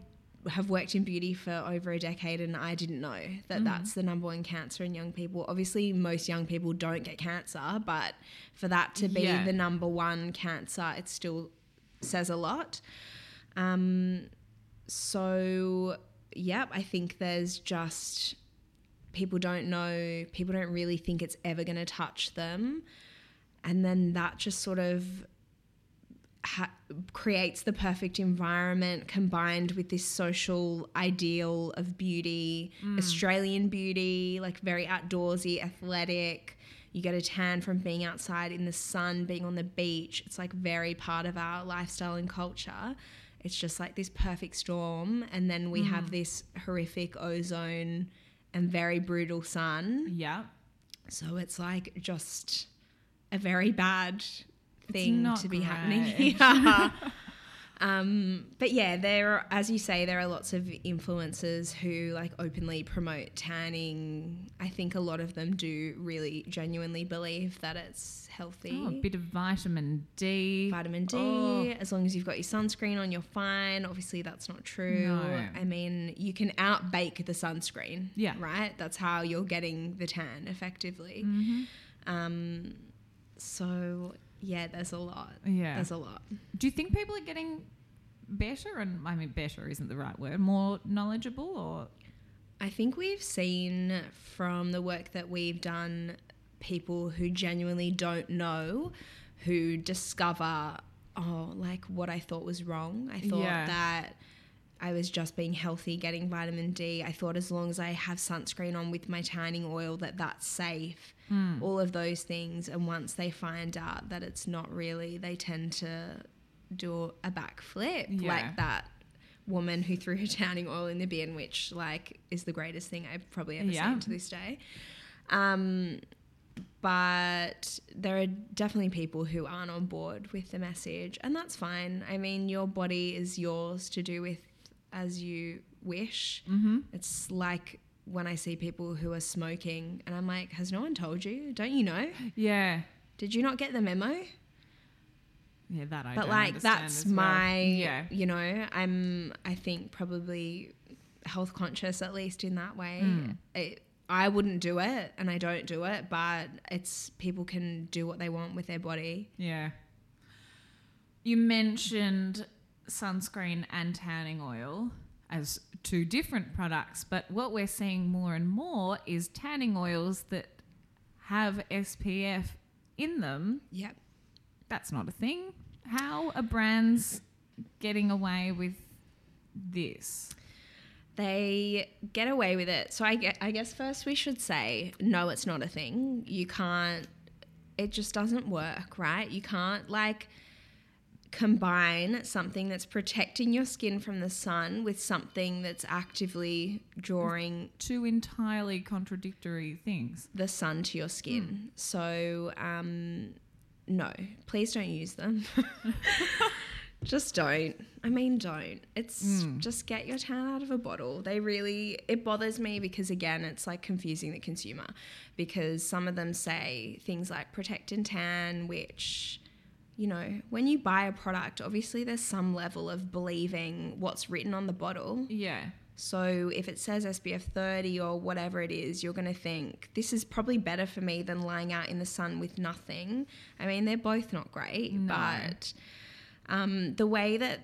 have worked in beauty for over a decade and I didn't know that that's the number one cancer in young people. Obviously, most young people don't get cancer, but for that to be Yeah. the number one cancer, it still says a lot. Um, so, yep, I think there's just people don't know, people don't really think it's ever going to touch them. And then that just sort of ha- creates the perfect environment combined with this social ideal of beauty, mm. Australian beauty, like very outdoorsy, athletic. You get a tan from being outside in the sun, being on the beach. It's like very part of our lifestyle and culture. It's just like this perfect storm. And then we have mm. this horrific ozone and very brutal sun. Yeah. So it's like just a very bad thing not to be happening here. um, but yeah, there, are, as you say, there are lots of influencers who like openly promote tanning. I think a lot of them do really genuinely believe that it's healthy. Oh, a bit of vitamin D. Vitamin D, Oh. as long as you've got your sunscreen on, you're fine. Obviously, that's not true. No. I mean, you can out bake the sunscreen. Yeah. Right? That's how you're getting the tan effectively. Mm-hmm. Um, so yeah, there's a lot. Yeah. There's a lot. Do you think people are getting better? And I mean, better isn't the right word. More knowledgeable, or I think we've seen from the work that we've done people who genuinely don't know who discover oh like what I thought was wrong. I thought Yeah. that I was just being healthy, getting vitamin D. I thought as long as I have sunscreen on with my tanning oil that that's safe. All of those things and once they find out that it's not really, they tend to do a backflip Yeah. like that woman who threw her tanning oil in the bin, which like is the greatest thing I've probably ever Yeah. seen to this day. Um, but there are definitely people who aren't on board with the message, and that's fine. I mean, your body is yours to do with as you wish. mm-hmm. It's like when I see people who are smoking, and I'm like, has no one told you? Don't you know? yeah, Did you not get the memo? yeah, that I. but like that's well. my yeah, you know i'm i think probably health conscious at least in that way Mm. it, i wouldn't do it and i don't do it but it's people can do what they want with their body yeah. You mentioned sunscreen and tanning oil as two different products, but what we're seeing more and more is tanning oils that have SPF in them. Yep. That's not a thing. How are brands getting away with this? they get away with it. So i get i guess first we should say no it's not a thing. You can't it just doesn't work right? You can't like combine something that's protecting your skin from the sun with something that's actively drawing Two entirely contradictory things. the sun to your skin. So, um, no, please don't use them. just don't. I mean, don't. It's just get your tan out of a bottle. They really, it bothers me because, again, it's like confusing the consumer because some of them say things like protect and tan, which, you know, when you buy a product, obviously there's some level of believing what's written on the bottle. Yeah. So if it says SPF 30 or whatever it is, you're going to think this is probably better for me than lying out in the sun with nothing. I mean, they're both not great, No. but um, the way that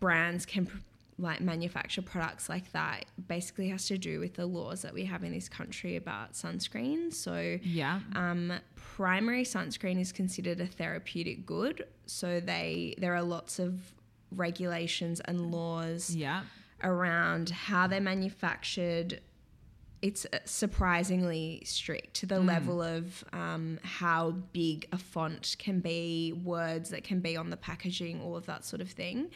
brands can pr- like manufacture products like that basically has to do with the laws that we have in this country about sunscreen. So Yeah. um, primary sunscreen is considered a therapeutic good. So they there are lots of regulations and laws yeah. around how they're manufactured. It's uh, surprisingly strict to the level of um, how big a font can be, words that can be on the packaging, all of that sort of thing.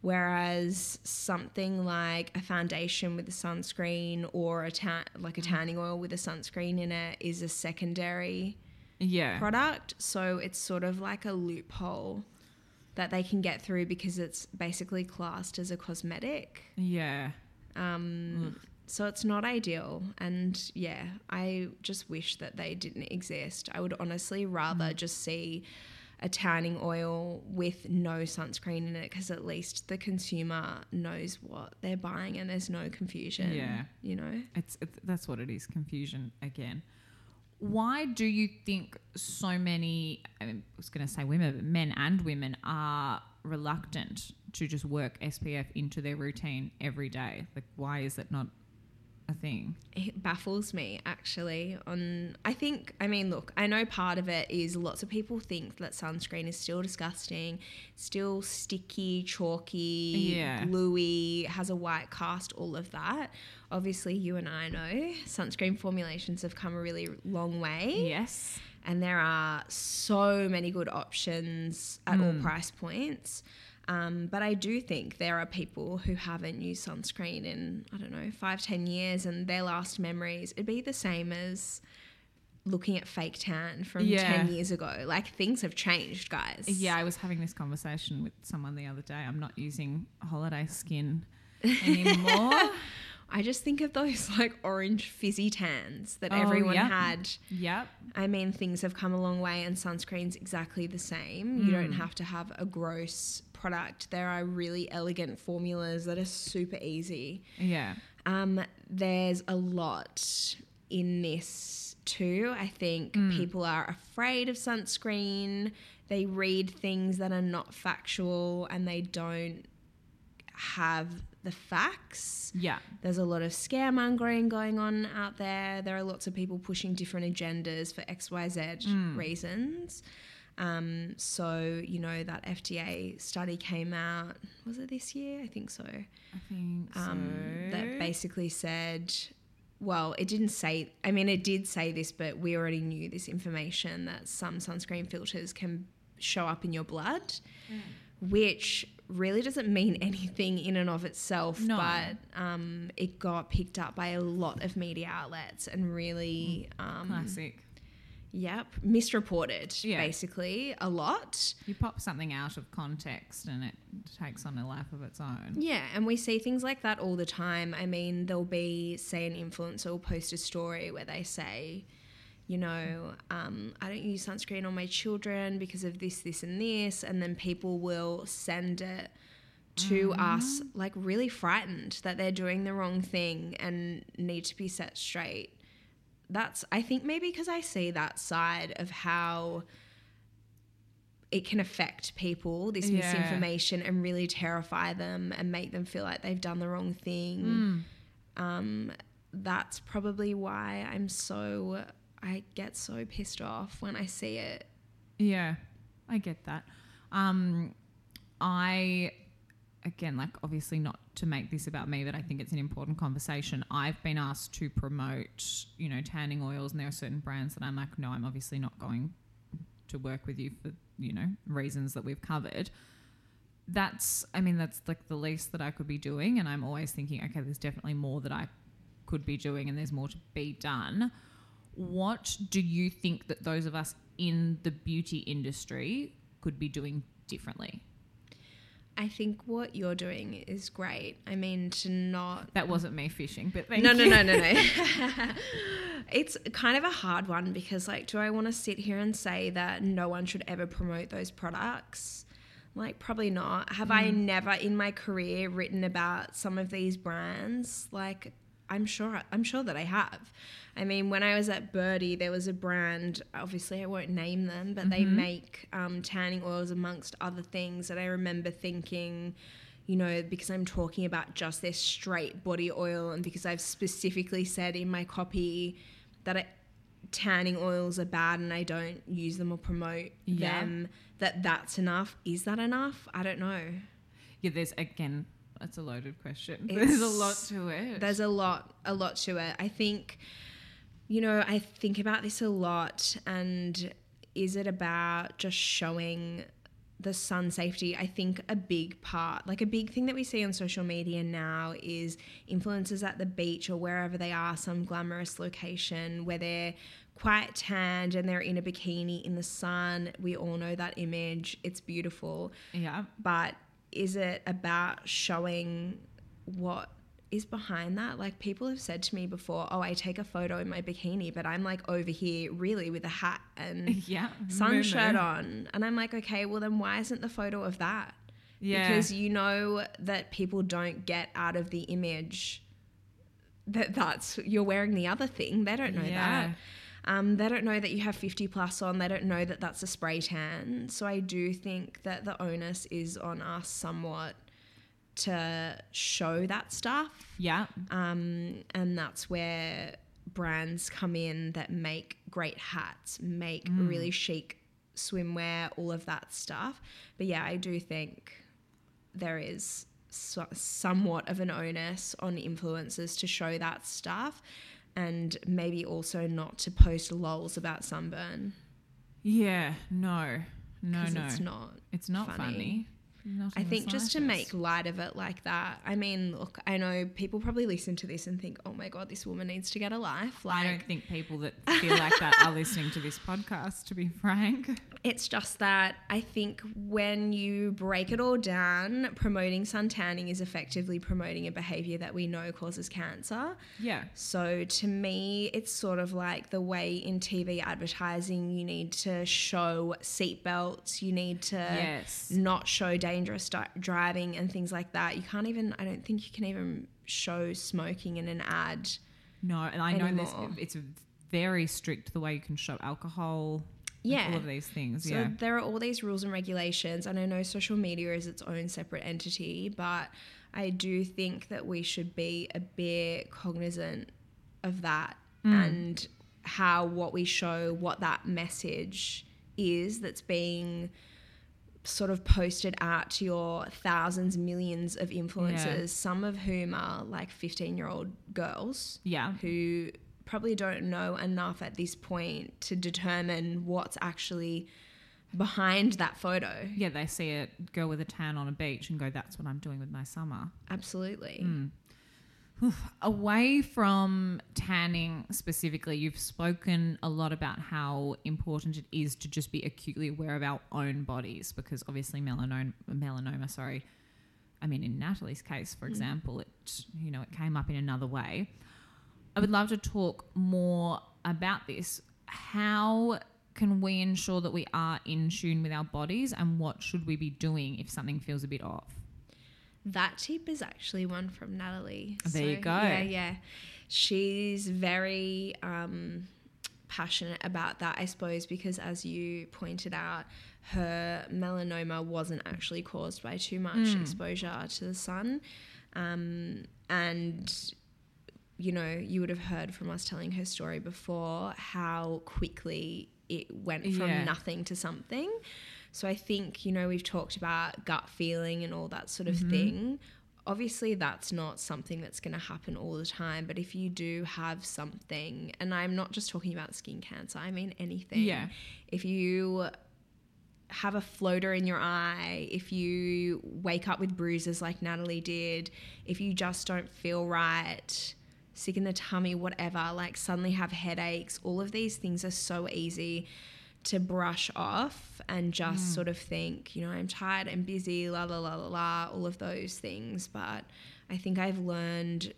Whereas something like a foundation with a sunscreen or a like a tanning oil with a sunscreen in it is a secondary Yeah. product. So it's sort of like a loophole that they can get through because it's basically classed as a cosmetic. Yeah. Um, so it's not ideal. And yeah, I just wish that they didn't exist. I would honestly rather just see a tanning oil with no sunscreen in it because at least the consumer knows what they're buying and there's no confusion. Yeah. You know? It's, it's that's what it is. Confusion again. Why do you think so many? I, mean, I was going to say women, but men and women are reluctant to just work SPF into their routine every day. Like, why is it not a thing? it baffles me actually on i think i mean look i know part of it is lots of people think that sunscreen is still disgusting still sticky chalky Yeah. gluey has a white cast all of that obviously you and i know sunscreen formulations have come a really long way Yes. and there are so many good options at all price points. Um, but I do think there are people who haven't used sunscreen in, I don't know, five, ten years, and their last memories, it'd be the same as looking at fake tan from Yeah. 10 years ago. Like things have changed, guys. Yeah, I was having this conversation with someone the other day. I'm not using holiday skin anymore. I just think of those like orange fizzy tans that Oh, everyone yep. had. yep. I mean, things have come a long way, and sunscreen's exactly the same. You Mm. don't have to have a gross product. There are really elegant formulas that are super easy. Yeah. Um, there's a lot in this too. I think Mm. people are afraid of sunscreen. They read things that are not factual and they don't have the facts. Yeah. There's a lot of scaremongering going on out there. There are lots of people pushing different agendas for XYZ Hmm. reasons. Um, so, you know, that FDA study came out, was it this year? I think so. I think Um, so. That basically said, well, it didn't say, I mean, it did say this, but we already knew this information that some sunscreen filters can show up in your blood, which really doesn't mean anything in and of itself, No. but um, it got picked up by a lot of media outlets and really, um, Classic. yep, misreported Yeah. basically a lot. You pop something out of context and it takes on a life of its own. Yeah, and we see things like that all the time. I mean, there'll be, say, an influencer will post a story where they say, you know, um, I don't use sunscreen on my children because of this, this, and this. And then people will send it to us, like really frightened that they're doing the wrong thing and need to be set straight. That's, I think, maybe because I see that side of how it can affect people, this Yeah. misinformation, and really terrify them and make them feel like they've done the wrong thing. Um, that's probably why I'm so, I get so pissed off when I see it. Yeah, I get that. Um, I, again, like obviously not to make this about me, but I think it's an important conversation. I've been asked to promote, you know, tanning oils, and there are certain brands that I'm like, no, I'm obviously not going to work with you for, you know, reasons that we've covered. That's, I mean, that's like the least that I could be doing. And I'm always thinking, okay, there's definitely more that I could be doing and there's more to be done. What do you think that those of us in the beauty industry could be doing differently? I think what you're doing is great. I mean, to not That wasn't me fishing, but no, no, no, no, no. it's kind of a hard one because, like, do I want to sit here and say that no one should ever promote those products? Like, probably not. Have I mm. never in my career written about some of these brands? Like, I'm sure. I'm sure that I have. I mean, when I was at Byrdie, there was a brand. Obviously, I won't name them, but they make um, tanning oils amongst other things. And I remember thinking, you know, because I'm talking about just their straight body oil, and because I've specifically said in my copy that it, tanning oils are bad and I don't use them or promote Yeah. them, that that's enough. Is that enough? I don't know. Yeah, there's again, that's a loaded question. there's a lot to it. There's a lot, a lot to it. I think, you know, I think about this a lot. And is it about just showing the sun safety? I think a big part, like a big thing that we see on social media now, is influencers at the beach or wherever they are, some glamorous location where they're quite tanned and they're in a bikini in the sun. We all know that image. It's beautiful yeah. but is it about showing what is behind that? Like people have said to me before, "Oh, I take a photo in my bikini, but I'm like over here really with a hat and Yeah. sun shirt on." And I'm like, "Okay, well then why isn't the photo of that?" Yeah. Because you know that people don't get out of the image that that's you're wearing the other thing. They don't know Yeah. that. Um, they don't know that you have 50 plus on. They don't know that that's a spray tan. So I do think that the onus is on us somewhat to show that stuff. yeah. Um, and that's where brands come in that make great hats, make really chic swimwear, all of that stuff. But yeah, I do think there is so, somewhat of an onus on influencers to show that stuff and maybe also not to post lols about sunburn Yeah. No. No, no. it's not It's not funny. funny. Not I think just to make light of it like that. I mean, look, I know people probably listen to this and think, "Oh my god, this woman needs to get a life." Like, I don't think people that feel like that are listening to this podcast, to be frank. It's just that I think when you break it all down, promoting sun tanning is effectively promoting a behavior that we know causes cancer. Yeah. So to me, it's sort of like the way in TV advertising, you need to show seatbelts, you need to Yes. not show dangerous di- driving and things like that. You can't even, I don't think you can even show smoking in an ad. No, and I know this. It's very strict the way you can show alcohol. Yeah. all of these things. So yeah, there are all these rules and regulations, and I know social media is its own separate entity, but I do think that we should be a bit cognizant of that mm. and how what we show, what that message is that's being sort of posted out to your thousands, millions of influencers, some of whom are like 15 year old girls yeah, who probably don't know enough at this point to determine what's actually behind that photo. yeah. They see a girl with a tan on a beach and go, "That's what I'm doing with my summer." Absolutely. Hmm. Away from tanning specifically, you've spoken a lot about how important it is to just be acutely aware of our own bodies because obviously melanoma, melanoma, sorry, I mean in Natalie's case, for hmm. example, it you know it came up in another way. I would love to talk more about this. How can we ensure that we are in tune with our bodies, and what should we be doing if something feels a bit off? That tip is actually one from Natalie. There you go. Yeah, yeah. She's very um, passionate about that, I suppose, because as you pointed out, her melanoma wasn't actually caused by too much exposure to the sun. Um, and you know, you would have heard from us telling her story before how quickly it went from Yeah. nothing to something. So I think, you know, we've talked about gut feeling and all that sort of Mm-hmm. thing. Obviously, that's not something that's going to happen all the time. But if you do have something, and I'm not just talking about skin cancer, I mean anything. Yeah. If you have a floater in your eye, if you wake up with bruises like Natalie did, if you just don't feel right, sick in the tummy, whatever, like suddenly have headaches, all of these things are so easy to brush off and just mm. sort of think, you know, I'm tired, I'm busy, la la la la la, all of those things. But I think I've learned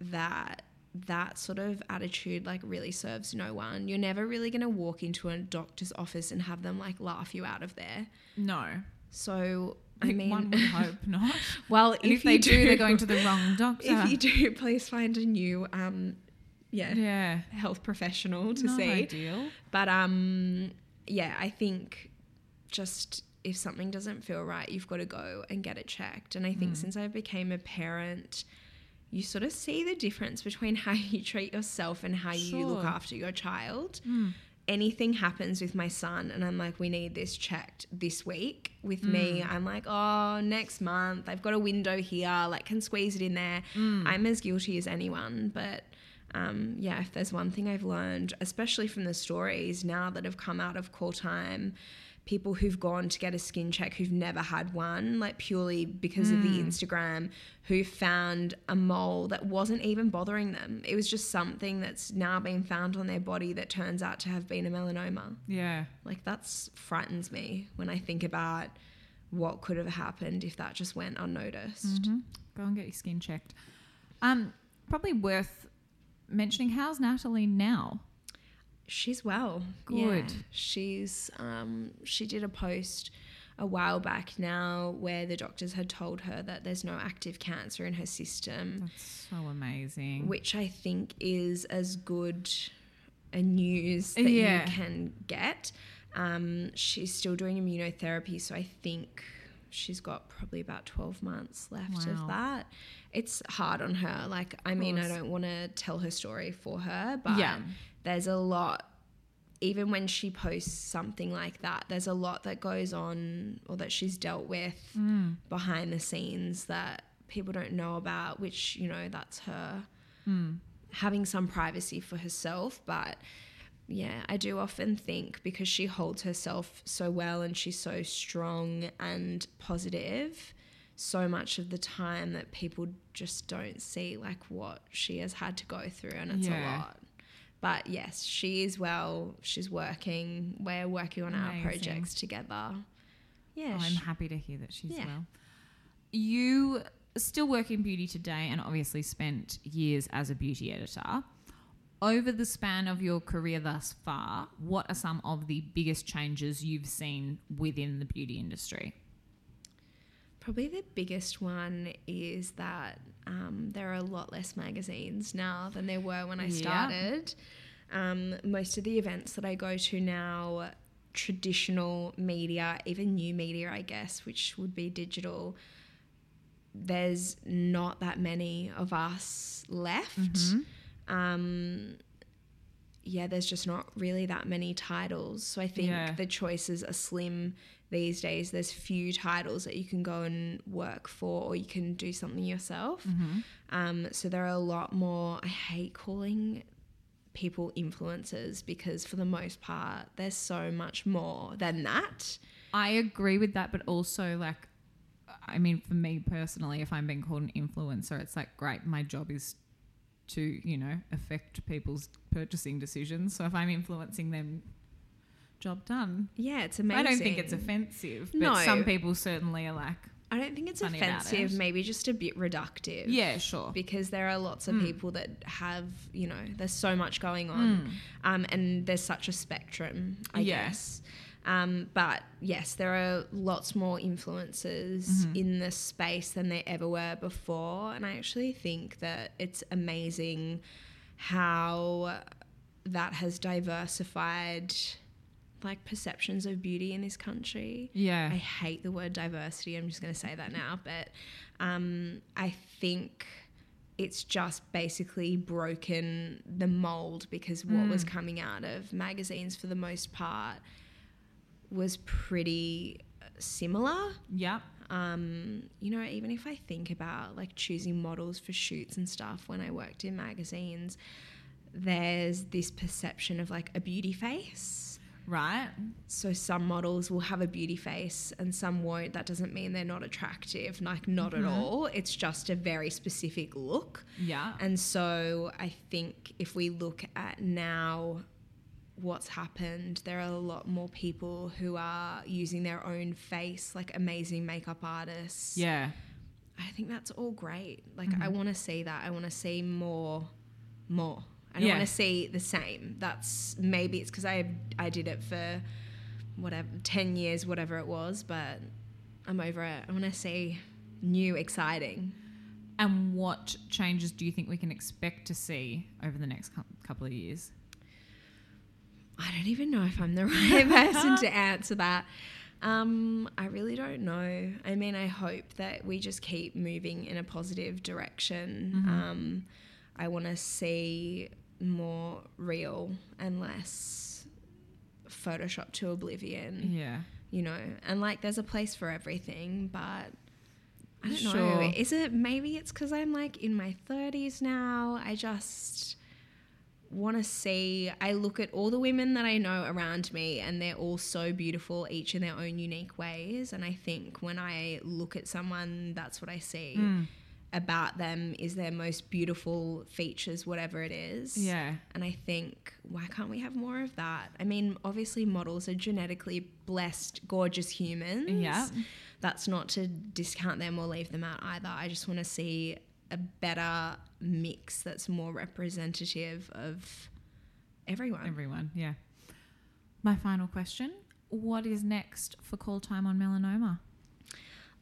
that that sort of attitude like really serves no one. You're never really going to walk into a doctor's office and have them like laugh you out of there. No. So I mean, one would hope not. well, if, if, they you do, they're going to the wrong doctor. if you do, please find a new um, yeah, yeah. health professional to Not see. ideal. But um, yeah, I think just if something doesn't feel right, you've got to go and get it checked. And I think since I became a parent, you sort of see the difference between how you treat yourself and how you look after your child. Anything happens with my son, and I'm like, we need this checked this week. With me, I'm like, oh, next month, I've got a window here, like, can squeeze it in there. I'm as guilty as anyone, but um, yeah, if there's one thing I've learned, especially from the stories now that have come out of call time, people who've gone to get a skin check who've never had one, like purely because of the Instagram, who found a mole that wasn't even bothering them. It was just something that's now been found on their body that turns out to have been a melanoma. Yeah. Like that's frightens me when I think about what could have happened if that just went unnoticed. Mhm. Go and get your skin checked. Um, probably worth mentioning. How's Natalie now? She's well. Good. Yeah. She's um she did a post a while back now where the doctors had told her that there's no active cancer in her system, That's so amazing. which I think is as good a news that Yeah. you can get. Um, she's still doing immunotherapy, so I think she's got probably about 12 months left Wow. of that. It's hard on her. Like, I mean, I don't want to tell her story for her, but Yeah. There's a lot even when she posts something like that there's a lot that goes on or that she's dealt with Mm. behind the scenes that people don't know about which you know that's her Mm. having some privacy for herself but yeah i do often think because she holds herself so well and she's so strong and positive so much of the time that people just don't see like what she has had to go through and it's Yeah. a lot but yes, she is well. She's working. We're working on our projects together. Yeah. Oh, I'm happy to hear that she's Yeah. well. You still work in beauty today and obviously spent years as a beauty editor. Over the span of your career thus far, what are some of the biggest changes you've seen within the beauty industry? Probably the biggest one is that um, there are a lot less magazines now than there were when I Yeah. started. Um, most of the events that I go to now, traditional media, even new media, I guess, which would be digital, there's not that many of us left. Mm-hmm. um, yeah, there's just not really that many titles. So I think Yeah. the choices are slim these days. There's few titles that you can go and work for, or you can do something yourself. Mm-hmm. Um, so there are a lot more. I hate calling people influencers because for the most part, there's so much more than that. I agree with that, but also like, I mean, for me personally, if I'm being called an influencer, it's like great. My job is to you know affect people's purchasing decisions. So if I'm influencing them, job done. Yeah, it's amazing. I don't think it's offensive, but No. some people certainly are like, I don't think it's offensive. it. Maybe just a bit reductive. yeah, sure. because there are lots of Mm. people that have, you know, there's so much going on, um, and there's such a spectrum, I Yeah. guess. Um, but yes, there are lots more influences Mm-hmm. in this space than there ever were before, and I actually think that it's amazing how that has diversified like perceptions of beauty in this country. Yeah. I hate the word diversity. I'm just going to say that now. But um, I think it's just basically broken the mold because what was coming out of magazines for the most part was pretty similar. Yep. Um, you know, even if I think about like choosing models for shoots and stuff when I worked in magazines, there's this perception of like a beauty face. Right. So some models will have a beauty face and some won't. That doesn't mean they're not attractive, like not at all. It's just a very specific look. Yeah. And so I think if we look at now what's happened. There are a lot more people who are using their own face, like amazing makeup artists. Yeah. I think that's all great. Like Mm-hmm. I want to see that. I want to see more, more. I don't Yeah. want to see the same. That's maybe it's because I I did it for whatever ten years, whatever it was, but I'm over it. I want to see new, exciting. And what changes do you think we can expect to see over the next couple of years? I don't even know if I'm the right person to answer that. Um, I really don't know. I mean, I hope that we just keep moving in a positive direction. Um, I want to see more real and less Photoshop to oblivion, Yeah. you know. And like, there's a place for everything, but I don't Sure. know. Is it maybe it's because I'm like in my 30s now? I just want to see. I look at all the women that I know around me, and they're all so beautiful, each in their own unique ways. And I think when I look at someone, that's what I see Hmm. About them is their most beautiful features, whatever it is. Yeah. And I think, why can't we have more of that? I mean, obviously, models are genetically blessed, gorgeous humans. Yeah. That's not to discount them or leave them out either. I just want to see a better mix that's more representative of everyone. Everyone. Yeah. My final question What is next for call time on melanoma?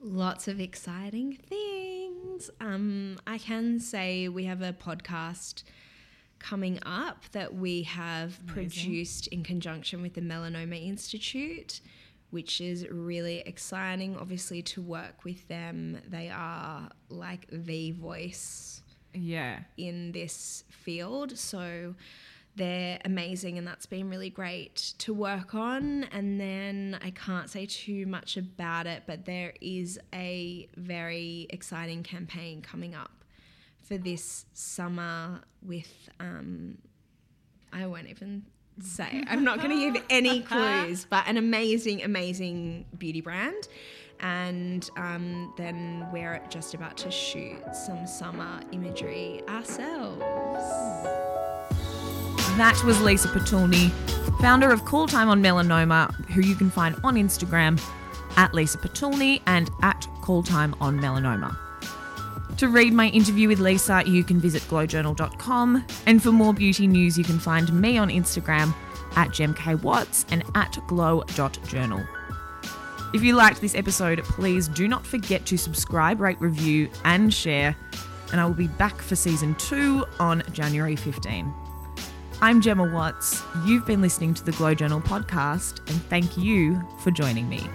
Lots of exciting things. Um, I can say we have a podcast coming up that we have Amazing. produced in conjunction with the Melanoma Institute, which is really exciting, obviously, to work with them. They are like the voice Yeah. in this field. So they're amazing, and that's been really great to work on. And then I can't say too much about it, but there is a very exciting campaign coming up for this summer with, um, I won't even say, I'm not going to give any clues, but an amazing, amazing beauty brand. And um, then we're just about to shoot some summer imagery ourselves. That was Lisa Patulny, founder of Call Time on Melanoma, who you can find on Instagram at Lisa Patulny and at Call Time on Melanoma. To read my interview with Lisa, you can visit glowjournal.com. And for more beauty news, you can find me on Instagram at gemkwatts and at glow.journal. If you liked this episode, please do not forget to subscribe, rate, review, and share. And I will be back for season two on January 15. I'm Gemma Watts. You've been listening to the Glow Journal podcast, and thank you for joining me.